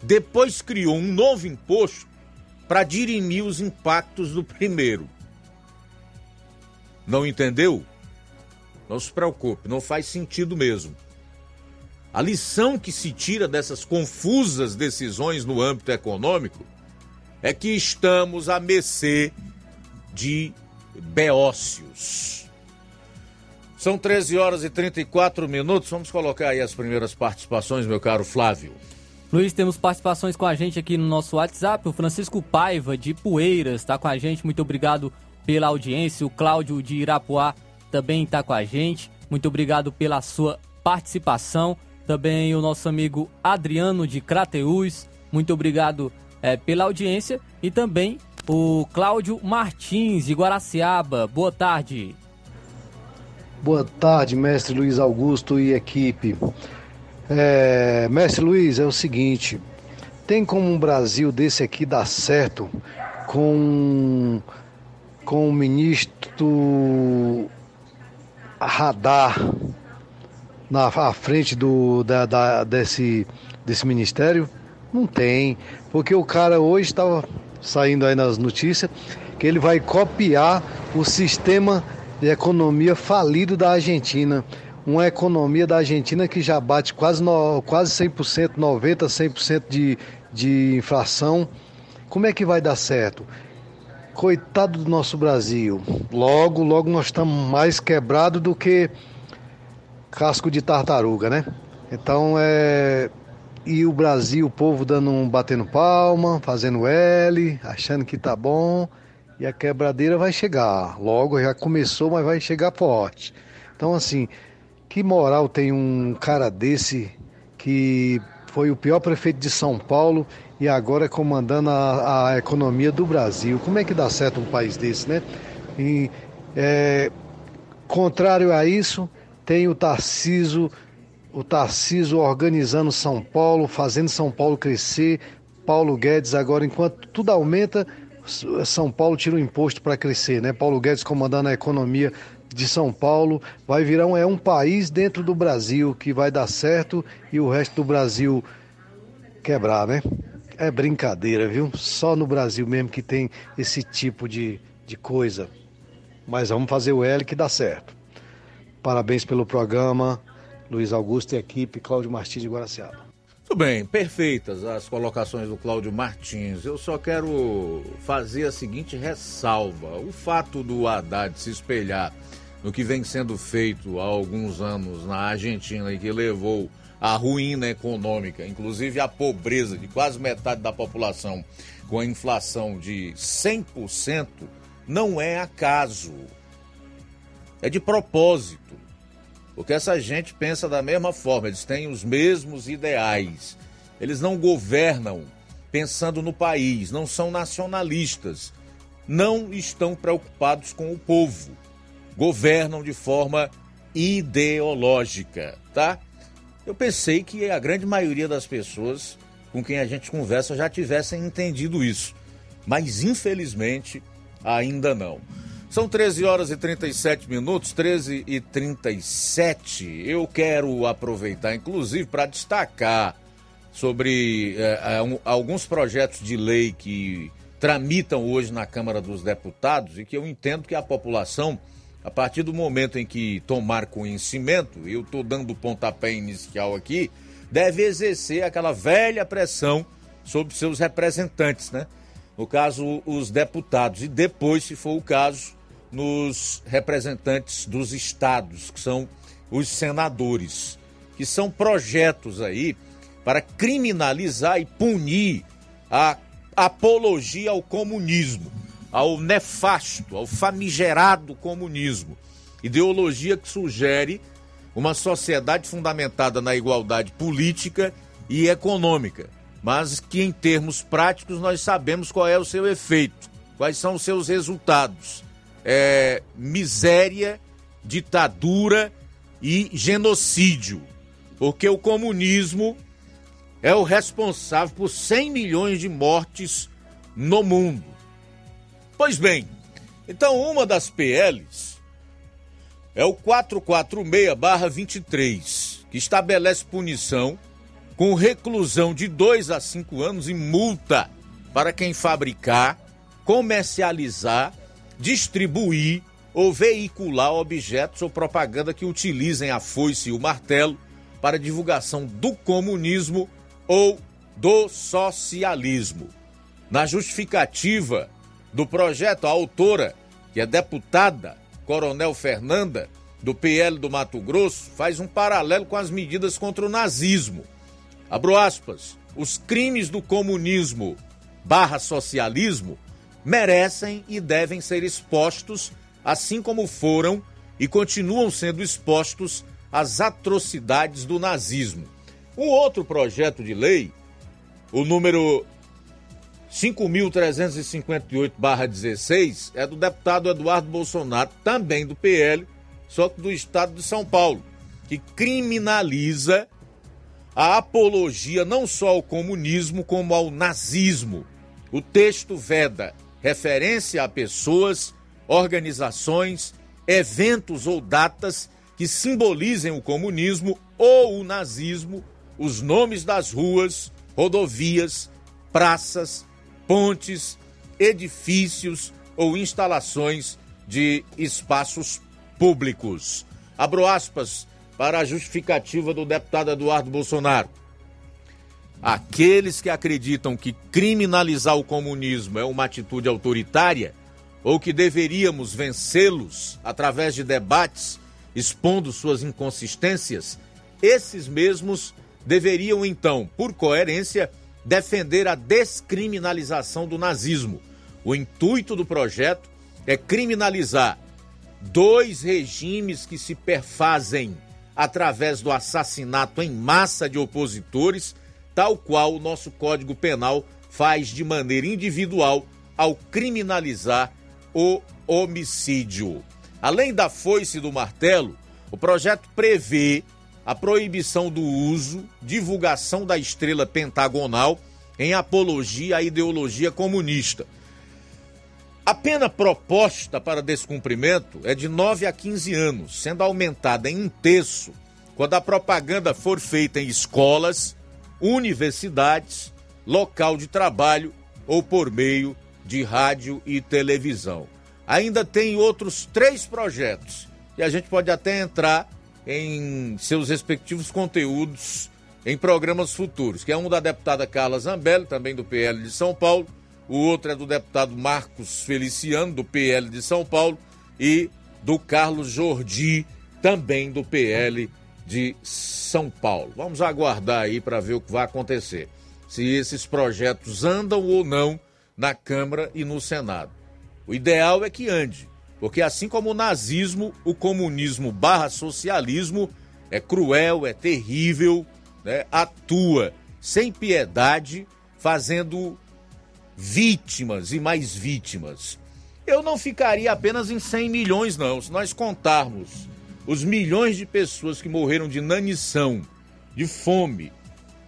depois criou um novo imposto para dirimir os impactos do primeiro. Não entendeu? Não se preocupe, não faz sentido mesmo. A lição que se tira dessas confusas decisões no âmbito econômico é que estamos à mercê de beócios. São 13 horas e 34 minutos. Vamos colocar aí as primeiras participações, meu caro Flávio. Luiz, temos participações com a gente aqui no nosso WhatsApp. O Francisco Paiva, de Poeiras, está com a gente. Muito obrigado pela audiência. O Cláudio de Irapuá também está com a gente. Muito obrigado pela sua participação. Também o nosso amigo Adriano de Crateús. Muito obrigado é, pela audiência. E também o Cláudio Martins de Guaraciaba. Boa tarde. Boa tarde, mestre Luiz Augusto e equipe. É, mestre Luiz, é o seguinte: tem como um Brasil desse aqui dar certo com com o ministro Radar na à frente do, da, da, desse, desse ministério? Não tem, porque o cara hoje estava saindo aí nas notícias que ele vai copiar o sistema de economia falido da Argentina. Uma economia da Argentina que já bate quase, no, quase 100%, 90%, 100% de, de inflação. Como é que vai dar certo? Coitado do nosso Brasil. Logo, logo nós estamos mais quebrados do que casco de tartaruga, né? Então é. E o Brasil, o povo dando um batendo palma, fazendo L, achando que tá bom. E a quebradeira vai chegar. Logo já começou, mas vai chegar forte. Então, assim, que moral tem um cara desse que foi o pior prefeito de São Paulo e agora é comandando a, a, economia do Brasil. Como é que dá certo um país desse, né? E, é, contrário a isso, tem o Tarciso, o Tarciso organizando São Paulo, fazendo São Paulo crescer. Paulo Guedes agora, enquanto tudo aumenta, São Paulo tira o imposto para crescer, né? Paulo Guedes comandando a economia de São Paulo, vai virar um, é um país dentro do Brasil que vai dar certo e o resto do Brasil quebrar, né? É brincadeira, viu? Só no Brasil mesmo que tem esse tipo de, de coisa. Mas vamos fazer o L que dá certo. Parabéns pelo programa, Luiz Augusto e equipe, Cláudio Martins de Guaraciaba. Muito bem, perfeitas as colocações do Cláudio Martins. Eu só quero fazer a seguinte ressalva: o fato do Haddad se espelhar no que vem sendo feito há alguns anos na Argentina e que levou à ruína econômica, inclusive a pobreza de quase metade da população, com a inflação de 100%, não é acaso. É de propósito. Porque essa gente pensa da mesma forma, eles têm os mesmos ideais. Eles não governam pensando no país, não são nacionalistas, não estão preocupados com o povo. Governam de forma ideológica, tá? Eu pensei que a grande maioria das pessoas com quem a gente conversa já tivessem entendido isso, mas infelizmente ainda não. São 13 horas e 37 minutos, 13 e 37. Eu quero aproveitar, inclusive, para destacar sobre é, um, alguns projetos de lei que tramitam hoje na Câmara dos Deputados e que eu entendo que a população, a partir do momento em que tomar conhecimento, eu estou dando o pontapé inicial aqui, deve exercer aquela velha pressão sobre seus representantes, né? No caso, os deputados, e depois, se for o caso, nos representantes dos estados, que são os senadores, que são projetos aí para criminalizar e punir a apologia ao comunismo, ao nefasto, ao famigerado comunismo. Ideologia que sugere uma sociedade fundamentada na igualdade política e econômica, mas que em termos práticos nós sabemos qual é o seu efeito, quais são os seus resultados é, miséria, ditadura e genocídio. Porque o comunismo é o responsável por 100 milhões de mortes no mundo. Pois bem, então uma das PLs é o 446-23, que estabelece punição com reclusão de 2 a 5 anos e multa para quem fabricar, comercializar distribuir ou veicular objetos ou propaganda que utilizem a foice e o martelo para divulgação do comunismo ou do socialismo. Na justificativa do projeto, a autora, que é deputada Coronel Fernanda, do PL do Mato Grosso, faz um paralelo com as medidas contra o nazismo. Abro aspas, os crimes do comunismo barra socialismo merecem e devem ser expostos, assim como foram e continuam sendo expostos às atrocidades do nazismo. Um outro projeto de lei, o número 5.358-16, é do deputado Eduardo Bolsonaro, também do PL, só que do estado de São Paulo, que criminaliza a apologia não só ao comunismo, como ao nazismo. O texto veda referência a pessoas, organizações, eventos ou datas que simbolizem o comunismo ou o nazismo, os nomes das ruas, rodovias, praças, pontes, edifícios ou instalações de espaços públicos. Abro aspas para a justificativa do deputado Eduardo Bolsonaro. Aqueles que acreditam que criminalizar o comunismo é uma atitude autoritária ou que deveríamos vencê-los através de debates expondo suas inconsistências, esses mesmos deveriam então, por coerência, defender a descriminalização do nazismo. O intuito do projeto é criminalizar dois regimes que se perfazem através do assassinato em massa de opositores tal qual o nosso Código Penal faz de maneira individual ao criminalizar o homicídio. Além da foice e do martelo, o projeto prevê a proibição do uso, divulgação da estrela pentagonal em apologia à ideologia comunista. A pena proposta para descumprimento é de 9 a 15 anos, sendo aumentada em um terço quando a propaganda for feita em escolas, universidades, local de trabalho ou por meio de rádio e televisão. Ainda tem outros três projetos e a gente pode até entrar em seus respectivos conteúdos em programas futuros, que é um da deputada Carla Zambelli, também do PL de São Paulo, o outro é do deputado Marcos Feliciano, do PL de São Paulo, e do Carlos Jordi, também do PL de São Paulo. Vamos aguardar aí para ver o que vai acontecer. Se esses projetos andam ou não na Câmara e no Senado. O ideal é que ande, porque assim como o nazismo, o comunismo barra socialismo é cruel, é terrível, né? atua sem piedade, fazendo vítimas e mais vítimas. Eu não ficaria apenas em 100 milhões, não. Se nós contarmos os milhões de pessoas que morreram de nanição, de fome,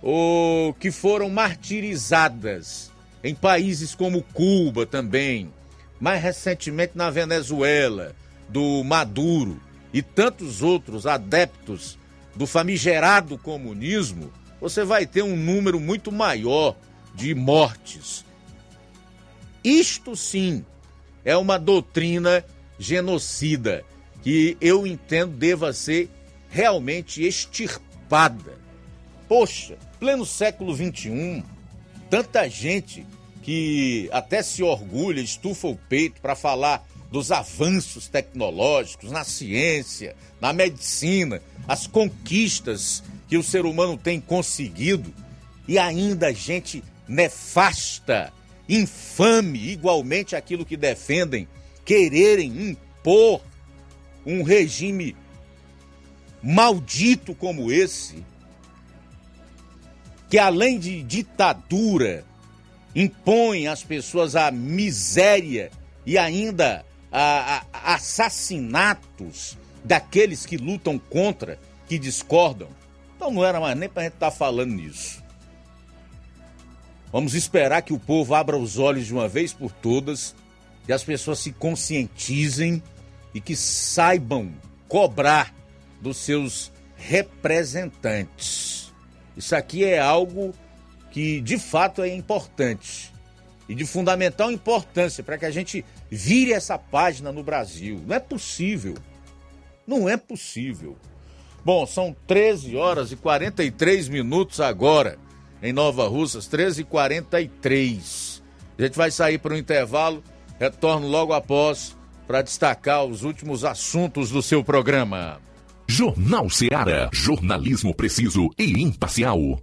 ou que foram martirizadas em países como Cuba também, mais recentemente na Venezuela, do Maduro e tantos outros adeptos do famigerado comunismo, você vai ter um número muito maior de mortes. Isto sim é uma doutrina genocida que eu entendo deva ser realmente extirpada. Poxa, pleno século XXI, tanta gente que até se orgulha, estufa o peito para falar dos avanços tecnológicos na ciência, na medicina, as conquistas que o ser humano tem conseguido e ainda gente nefasta, infame, igualmente aquilo que defendem, quererem impor um regime maldito como esse, que além de ditadura, impõe às pessoas a miséria e ainda a, a, assassinatos daqueles que lutam contra, que discordam. Então não era mais nem para a gente estar tá falando nisso. Vamos esperar que o povo abra os olhos de uma vez por todas, que as pessoas se conscientizem e que saibam cobrar dos seus representantes. Isso aqui é algo que de fato é importante e de fundamental importância para que a gente vire essa página no Brasil. Não é possível. Não é possível. Bom, são 13 horas e 43 minutos agora em Nova Russas, 13 e 43 A gente vai sair para o intervalo, retorno logo após para destacar os últimos assuntos do seu programa. Jornal Seara. Jornalismo preciso e imparcial.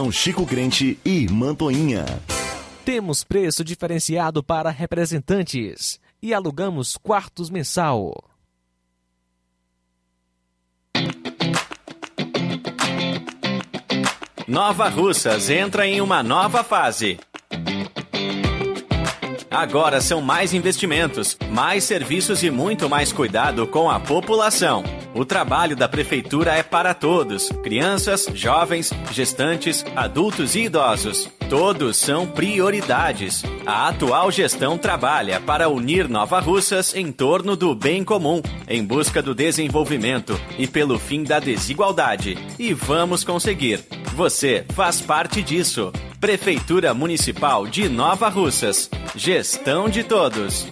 Chico Crente e Mantoinha. Temos preço diferenciado para representantes e alugamos quartos mensal. Nova Russas entra em uma nova fase. Agora são mais investimentos, mais serviços e muito mais cuidado com a população. O trabalho da Prefeitura é para todos: crianças, jovens, gestantes, adultos e idosos. Todos são prioridades. A atual gestão trabalha para unir Nova Russas em torno do bem comum, em busca do desenvolvimento e pelo fim da desigualdade. E vamos conseguir. Você faz parte disso. Prefeitura Municipal de Nova Russas. Gestão de todos.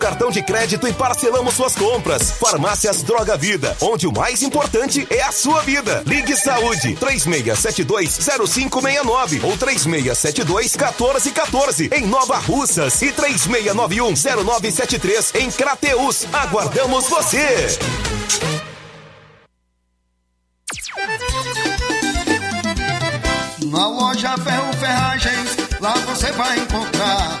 cartão de crédito e parcelamos suas compras. Farmácias Droga Vida, onde o mais importante é a sua vida. Ligue Saúde 36720569 ou 36721414 em Nova Russas e 36910973 em Crateus. Aguardamos você. Na loja Ferro Ferragens, lá você vai encontrar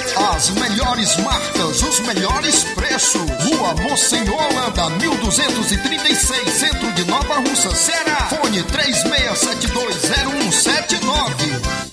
As melhores marcas, os melhores preços. Rua Monsenhor Holanda, 1236, centro de Nova Russa, Ceará. Fone 36720179.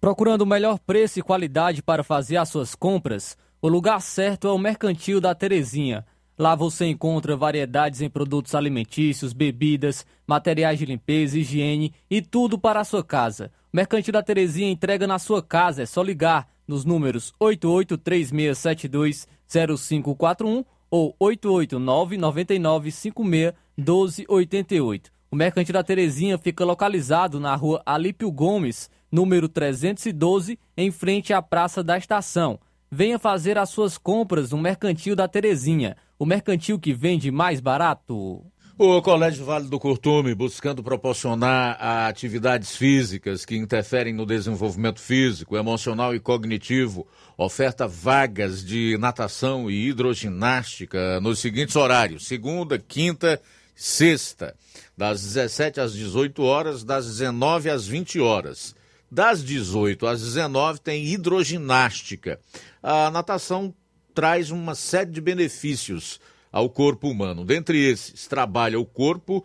Procurando o melhor preço e qualidade para fazer as suas compras, o lugar certo é o Mercantil da Terezinha. Lá você encontra variedades em produtos alimentícios, bebidas, materiais de limpeza, higiene e tudo para a sua casa. Mercantil da Terezinha entrega na sua casa, é só ligar nos números 8836720541 ou 889-9956-1288. O Mercantil da Terezinha fica localizado na rua Alípio Gomes, número 312, em frente à Praça da Estação. Venha fazer as suas compras no Mercantil da Terezinha, o mercantil que vende mais barato. O Colégio Vale do Curtume, buscando proporcionar a atividades físicas que interferem no desenvolvimento físico, emocional e cognitivo, oferta vagas de natação e hidroginástica nos seguintes horários: segunda, quinta, sexta, das 17 às 18 horas, das 19 às 20 horas. Das 18 às 19 tem hidroginástica. A natação traz uma série de benefícios ao corpo humano. Dentre esses, trabalha o corpo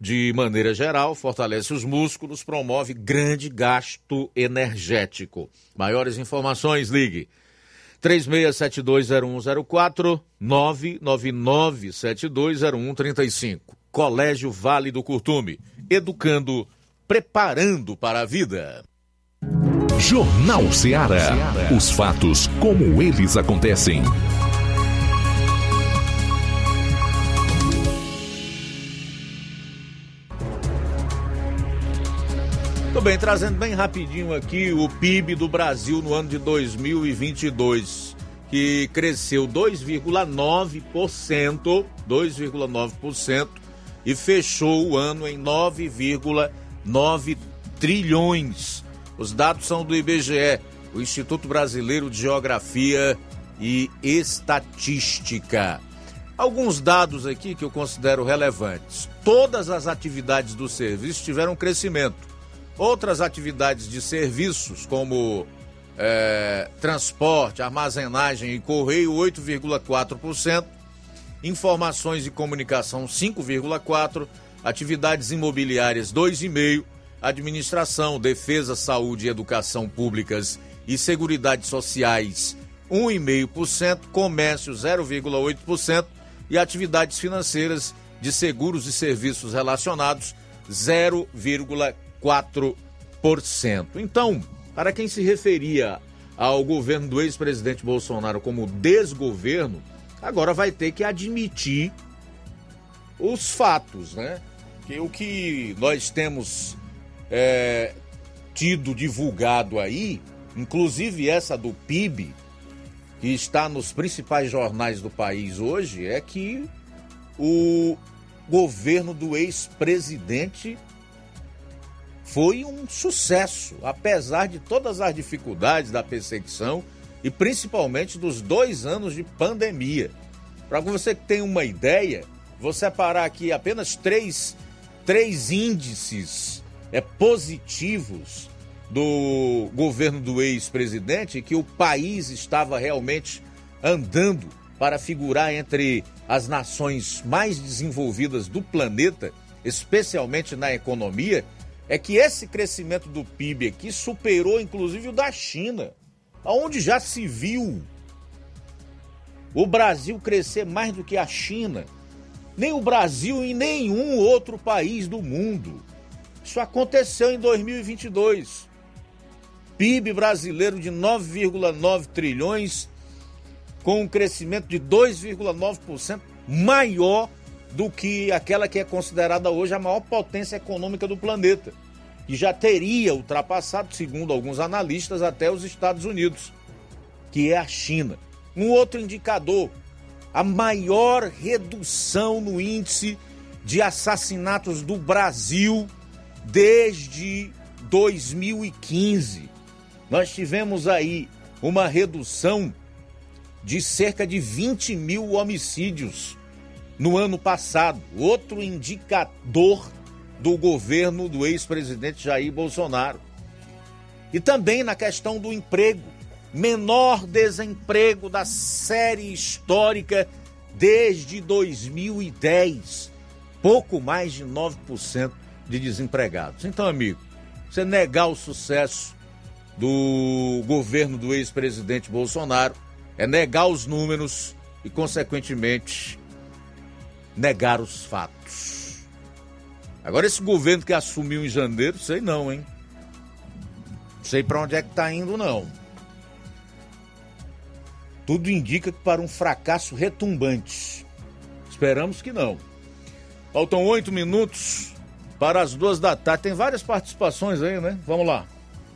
de maneira geral, fortalece os músculos, promove grande gasto energético. Maiores informações, ligue 36720104 999720135. Colégio Vale do Curtume, educando, preparando para a vida. Jornal Ceará. Os fatos como eles acontecem. Tô bem, trazendo bem rapidinho aqui o PIB do Brasil no ano de 2022, que cresceu 2,9%, 2,9% e fechou o ano em 9,9 trilhões. Os dados são do IBGE, o Instituto Brasileiro de Geografia e Estatística. Alguns dados aqui que eu considero relevantes. Todas as atividades do serviço tiveram crescimento. Outras atividades de serviços, como é, transporte, armazenagem e correio, 8,4%, informações e comunicação, 5,4%, atividades imobiliárias, 2,5%, administração, defesa, saúde e educação públicas e seguridade sociais, 1,5%, comércio, 0,8% e atividades financeiras de seguros e serviços relacionados, 0,4%. 4%. Então, para quem se referia ao governo do ex-presidente Bolsonaro como desgoverno, agora vai ter que admitir os fatos, né? Que o que nós temos é, tido divulgado aí, inclusive essa do PIB, que está nos principais jornais do país hoje, é que o governo do ex-presidente foi um sucesso, apesar de todas as dificuldades da perseguição e principalmente dos dois anos de pandemia. Para você que tem uma ideia, vou separar aqui apenas três, três índices é, positivos do governo do ex-presidente que o país estava realmente andando para figurar entre as nações mais desenvolvidas do planeta, especialmente na economia, é que esse crescimento do PIB aqui superou inclusive o da China, aonde já se viu o Brasil crescer mais do que a China, nem o Brasil e nenhum outro país do mundo. Isso aconteceu em 2022. PIB brasileiro de 9,9 trilhões, com um crescimento de 2,9% maior do que aquela que é considerada hoje a maior potência econômica do planeta, que já teria ultrapassado, segundo alguns analistas, até os Estados Unidos, que é a China. Um outro indicador, a maior redução no índice de assassinatos do Brasil desde 2015. Nós tivemos aí uma redução de cerca de 20 mil homicídios no ano passado. Outro indicador do governo do ex-presidente Jair Bolsonaro. E também na questão do emprego. Menor desemprego da série histórica desde 2010. Pouco mais de 9% de desempregados. Então, amigo, você negar o sucesso do governo do ex-presidente Bolsonaro é negar os números e, consequentemente, negar os fatos. Agora, esse governo que assumiu em janeiro, sei não, hein? Sei para onde é que tá indo, não. Tudo indica que para um fracasso retumbante. Esperamos que não. Faltam oito minutos para as duas da tarde. Tem várias participações aí, né? Vamos lá.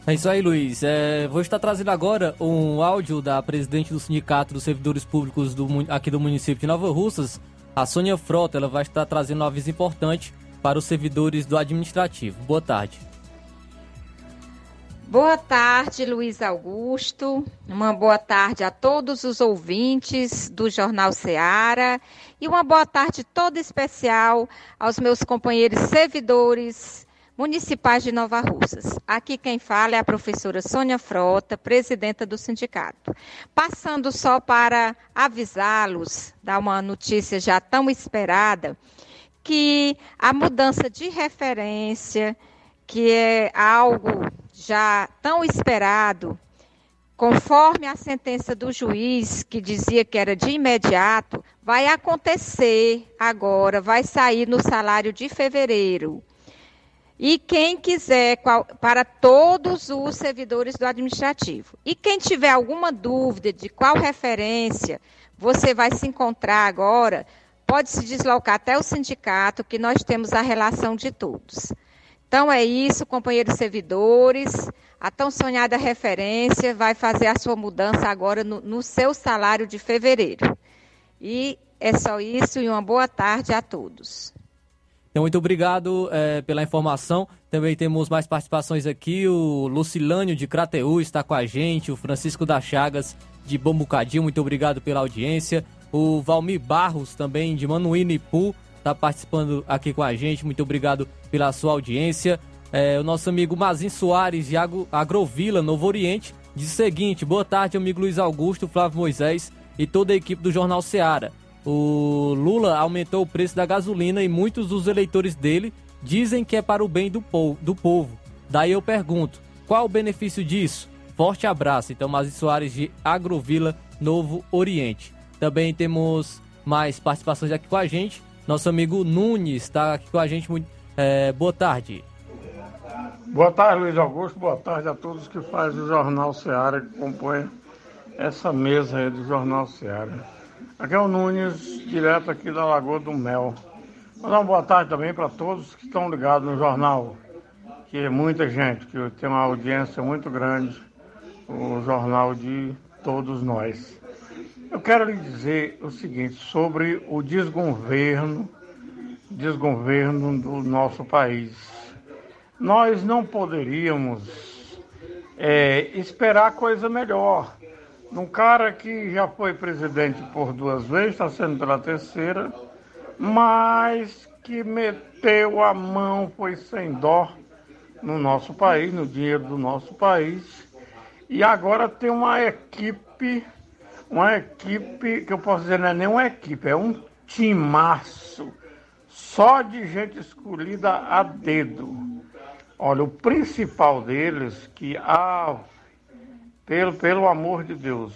É isso aí, Luiz. É, vou estar trazendo agora um áudio da presidente do Sindicato dos Servidores Públicos do, aqui do município de Nova Russas, a Sônia Frota. Ela vai estar trazendo um aviso importante para os servidores do administrativo. Boa tarde. Boa tarde, Luiz Augusto. Uma boa tarde a todos os ouvintes do Jornal Seara e uma boa tarde toda especial aos meus companheiros servidores municipais de Nova Russas. Aqui quem fala é a professora Sônia Frota, presidenta do sindicato. Passando só para avisá-los, dar uma notícia já tão esperada, que a mudança de referência, que é algo já tão esperado, conforme a sentença do juiz, que dizia que era de imediato, vai acontecer agora, vai sair no salário de fevereiro. E quem quiser, para todos os servidores do administrativo. E quem tiver alguma dúvida de qual referência você vai se encontrar agora, pode se deslocar até o sindicato, que nós temos a relação de todos. Então é isso, companheiros servidores. A tão sonhada referência vai fazer a sua mudança agora no, no seu salário de fevereiro. E é só isso e uma boa tarde a todos. Então, muito obrigado é, pela informação. Também temos mais participações aqui. O Lucilânio de Crateú está com a gente. O Francisco da Chagas de Bombucadinho, muito obrigado pela audiência. O Valmir Barros, também de Manuíno Ipu, está participando aqui com a gente. Muito obrigado pela sua audiência. É, o nosso amigo Mazin Soares de Agrovila, Novo Oriente, diz o seguinte: boa tarde, amigo Luiz Augusto, Flávio Moisés e toda a equipe do Jornal Seara o Lula aumentou o preço da gasolina e muitos dos eleitores dele dizem que é para o bem do povo. Do povo. Daí eu pergunto, qual o benefício disso? Forte abraço. Então, Mazi Soares de Agrovila, Novo Oriente. Também temos mais participações aqui com a gente. Nosso amigo Nunes está aqui com a gente. É, boa tarde. Boa tarde, Luiz Augusto. Boa tarde a todos que fazem o Jornal Seara, que compõem essa mesa aí do Jornal Seara. Aqui é o Nunes, direto aqui da Lagoa do Mel. Vou dar uma boa tarde também para todos que estão ligados no jornal, que é muita gente, que tem uma audiência muito grande, o jornal de todos nós. Eu quero lhe dizer o seguinte sobre o desgoverno, desgoverno do nosso país. Nós não poderíamos é, esperar coisa melhor um cara que já foi presidente por duas vezes, está sendo pela terceira, mas que meteu a mão, foi sem dó no nosso país, no dinheiro do nosso país, e agora tem uma equipe, uma equipe que eu posso dizer não é nem uma equipe, é um timaço, só de gente escolhida a dedo. Olha, o principal deles, que ah, pelo, pelo amor de Deus,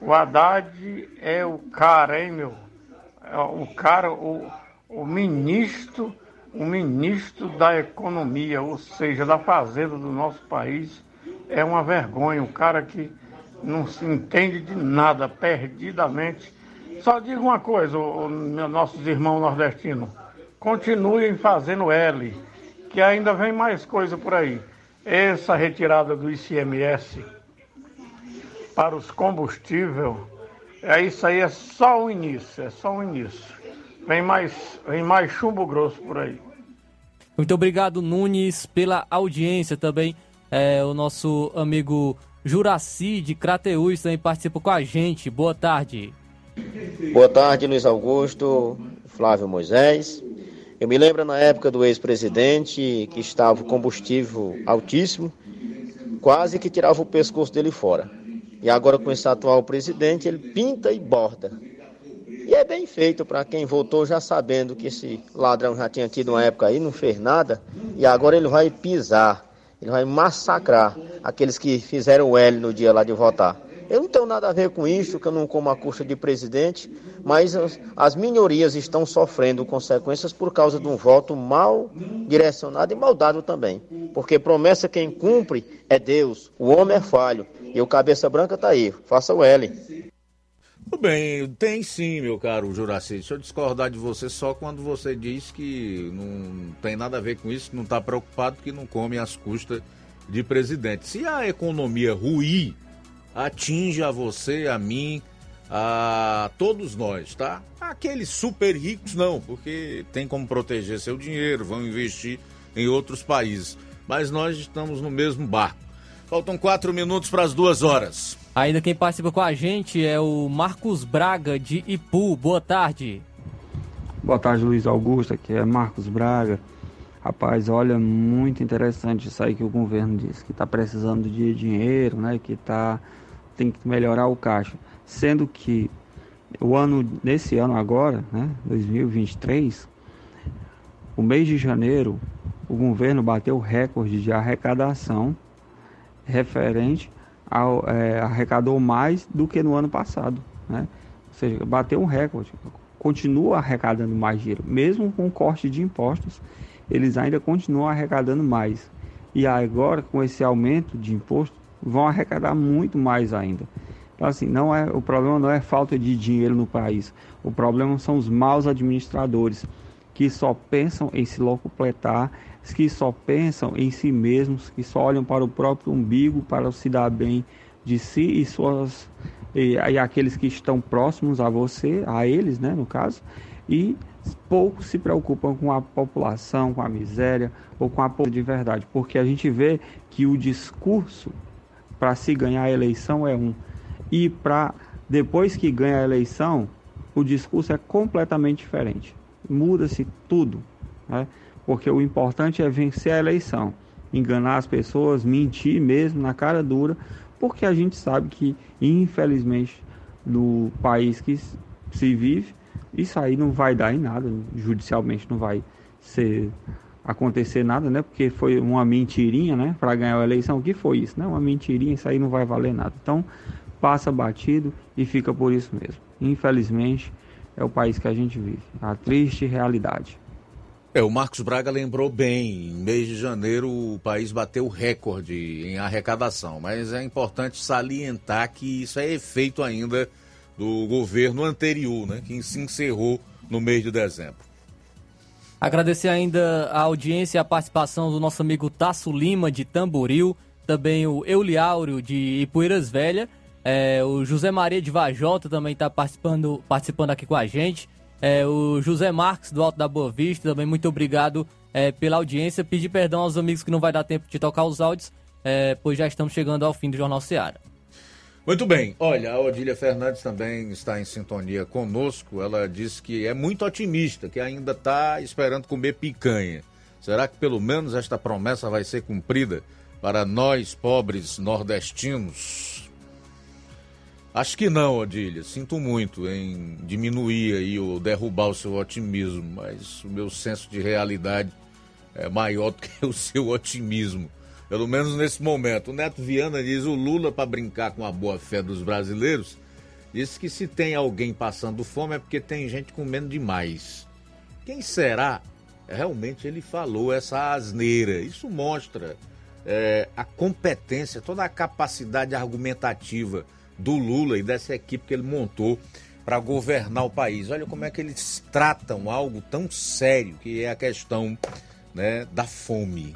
O Haddad é o cara, hein, meu? É o cara, o, o ministro, o ministro da economia, ou seja, da fazenda do nosso país, é uma vergonha. Um cara que não se entende de nada, perdidamente. Só digo uma coisa, o, o, nossos irmãos nordestinos, continuem fazendo L, que ainda vem mais coisa por aí. Essa retirada do ICMS para os combustíveis, é isso aí é só o início, é só o início. Vem mais, vem mais chumbo grosso por aí. Muito obrigado, Nunes, pela audiência também. É, o nosso amigo Juraci de Crateús também participa com a gente. Boa tarde. Boa tarde, Luiz Augusto, Flávio Moisés. Eu me lembro na época do ex-presidente que estava o combustível altíssimo, quase que tirava o pescoço dele fora. E agora com esse atual presidente, ele pinta e borda. E é bem feito para quem votou já sabendo que esse ladrão já tinha tido uma época aí, não fez nada, e agora ele vai pisar, ele vai massacrar aqueles que fizeram o L no dia lá de votar. Eu não tenho nada a ver com isso, que eu não como a custa de presidente, mas as, as minorias estão sofrendo consequências por causa de um voto mal direcionado e mal dado também. Porque promessa quem cumpre é Deus, o homem é falho, e o cabeça branca está aí, faça o L. Tudo bem, tem sim, meu caro Juraci. Deixa eu discordar de você só quando você diz que não tem nada a ver com isso, não está preocupado que não come as custas de presidente. Se a economia ruir, atinge a você, a mim, a todos nós, tá? Aqueles super ricos não, porque tem como proteger seu dinheiro, vão investir em outros países. Mas nós estamos no mesmo barco. Faltam quatro minutos para as duas horas. Ainda quem participa com a gente é o Marcos Braga de Ipu. Boa tarde. Boa tarde, Luiz Augusto. Aqui é Marcos Braga. Rapaz, olha, muito interessante isso aí que o governo disse, que está precisando de dinheiro, né? Que tá, tem que melhorar o caixa. Sendo que o ano, nesse ano agora, né? 2023, o mês de janeiro, o governo bateu recorde de arrecadação referente ao é, arrecadou mais do que no ano passado, né? Ou seja, bateu um recorde, continua arrecadando mais dinheiro, mesmo com corte de impostos eles ainda continuam arrecadando mais. E agora, com esse aumento de imposto, vão arrecadar muito mais ainda. Então, assim, não é, o problema não é falta de dinheiro no país. O problema são os maus administradores que só pensam em se locupletar, que só pensam em si mesmos, que só olham para o próprio umbigo, para se dar bem de si e suas e, e aqueles que estão próximos a você, a eles, né, no caso, e poucos se preocupam com a população, com a miséria ou com a pobreza de verdade, porque a gente vê que o discurso para se ganhar a eleição é um e para depois que ganha a eleição o discurso é completamente diferente. Muda-se tudo, né? porque o importante é vencer a eleição, enganar as pessoas, mentir mesmo na cara dura, porque a gente sabe que infelizmente no país que se vive isso aí não vai dar em nada, judicialmente não vai ser acontecer nada, né? Porque foi uma mentirinha, né? Para ganhar a eleição, o que foi isso, né? Uma mentirinha, isso aí não vai valer nada. Então, passa batido e fica por isso mesmo. Infelizmente, é o país que a gente vive, a triste realidade. É, o Marcos Braga lembrou bem, em mês de janeiro o país bateu recorde em arrecadação, mas é importante salientar que isso é efeito ainda do governo anterior, né, que se encerrou no mês de dezembro. Agradecer ainda a audiência e a participação do nosso amigo Tasso Lima, de Tamboril, também o Euliáureo, de Ipueiras Velha, é, o José Maria de Vajota também está participando, participando aqui com a gente, é, o José Marques, do Alto da Boa Vista, também muito obrigado é, pela audiência. Pedir perdão aos amigos que não vai dar tempo de tocar os áudios, é, pois já estamos chegando ao fim do Jornal Seara. Muito bem. Olha, a Odília Fernandes também está em sintonia conosco. Ela disse que é muito otimista, que ainda está esperando comer picanha. Será que pelo menos esta promessa vai ser cumprida para nós, pobres nordestinos? Acho que não, Odília. Sinto muito em diminuir aí ou derrubar o seu otimismo, mas o meu senso de realidade é maior do que o seu otimismo pelo menos nesse momento. O Neto Viana diz o Lula, para brincar com a boa fé dos brasileiros, Diz que se tem alguém passando fome é porque tem gente comendo demais. Quem será? Realmente ele falou essa asneira. Isso mostra é, a competência, toda a capacidade argumentativa do Lula e dessa equipe que ele montou para governar o país. Olha como é que eles tratam algo tão sério que é a questão né, da fome.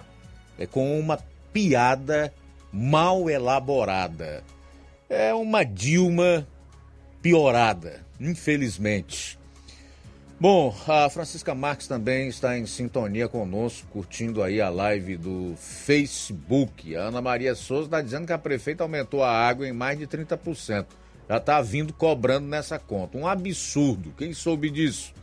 É com uma piada mal elaborada. É uma Dilma piorada, infelizmente. Bom, a Francisca Marques também está em sintonia conosco, curtindo aí a live do Facebook. A Ana Maria Souza está dizendo que a prefeita aumentou a água em mais de 30%. Já está vindo cobrando nessa conta. Um absurdo. Quem soube disso?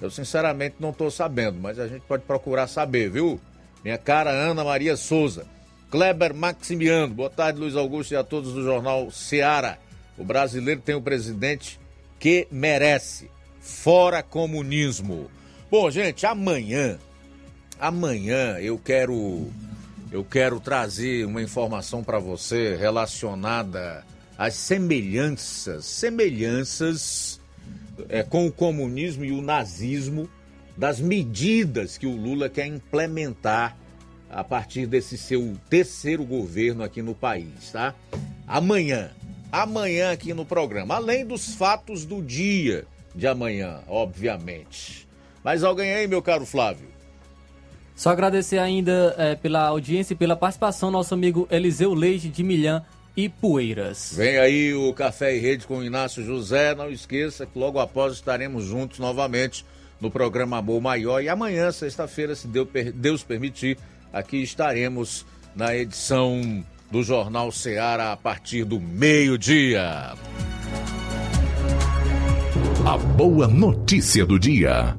Eu sinceramente não estou sabendo, mas a gente pode procurar saber, viu? Minha cara Ana Maria Souza. Kleber Maximiano. Boa tarde, Luiz Augusto e a todos do jornal Seara. O brasileiro tem o presidente que merece. Fora comunismo. Bom, gente, amanhã, amanhã eu quero eu quero trazer uma informação para você relacionada às semelhanças, semelhanças é, com o comunismo e o nazismo, das medidas que o Lula quer implementar a partir desse seu terceiro governo aqui no país, tá? Amanhã, amanhã aqui no programa, além dos fatos do dia de amanhã, obviamente. Mas alguém aí, meu caro Flávio? Só agradecer ainda é, pela audiência e pela participação nosso amigo Eliseu Leite de Milhã e Poeiras. Vem aí o Café e Rede com o Inácio José. Não esqueça que logo após estaremos juntos novamente no programa Amor Maior. E amanhã, sexta-feira, se Deus permitir, aqui estaremos na edição do Jornal Seara a partir do meio-dia. A boa notícia do dia.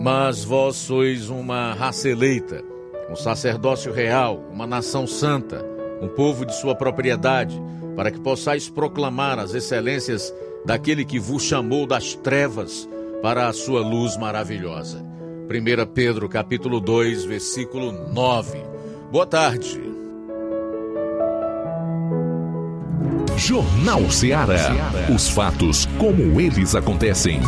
Mas vós sois uma raça eleita, um sacerdócio real, uma nação santa, um povo de sua propriedade, para que possais proclamar as excelências daquele que vos chamou das trevas para a sua luz maravilhosa. 1 Pedro capítulo 2, versículo 9. Boa tarde. Jornal Ceará. Os fatos como eles acontecem.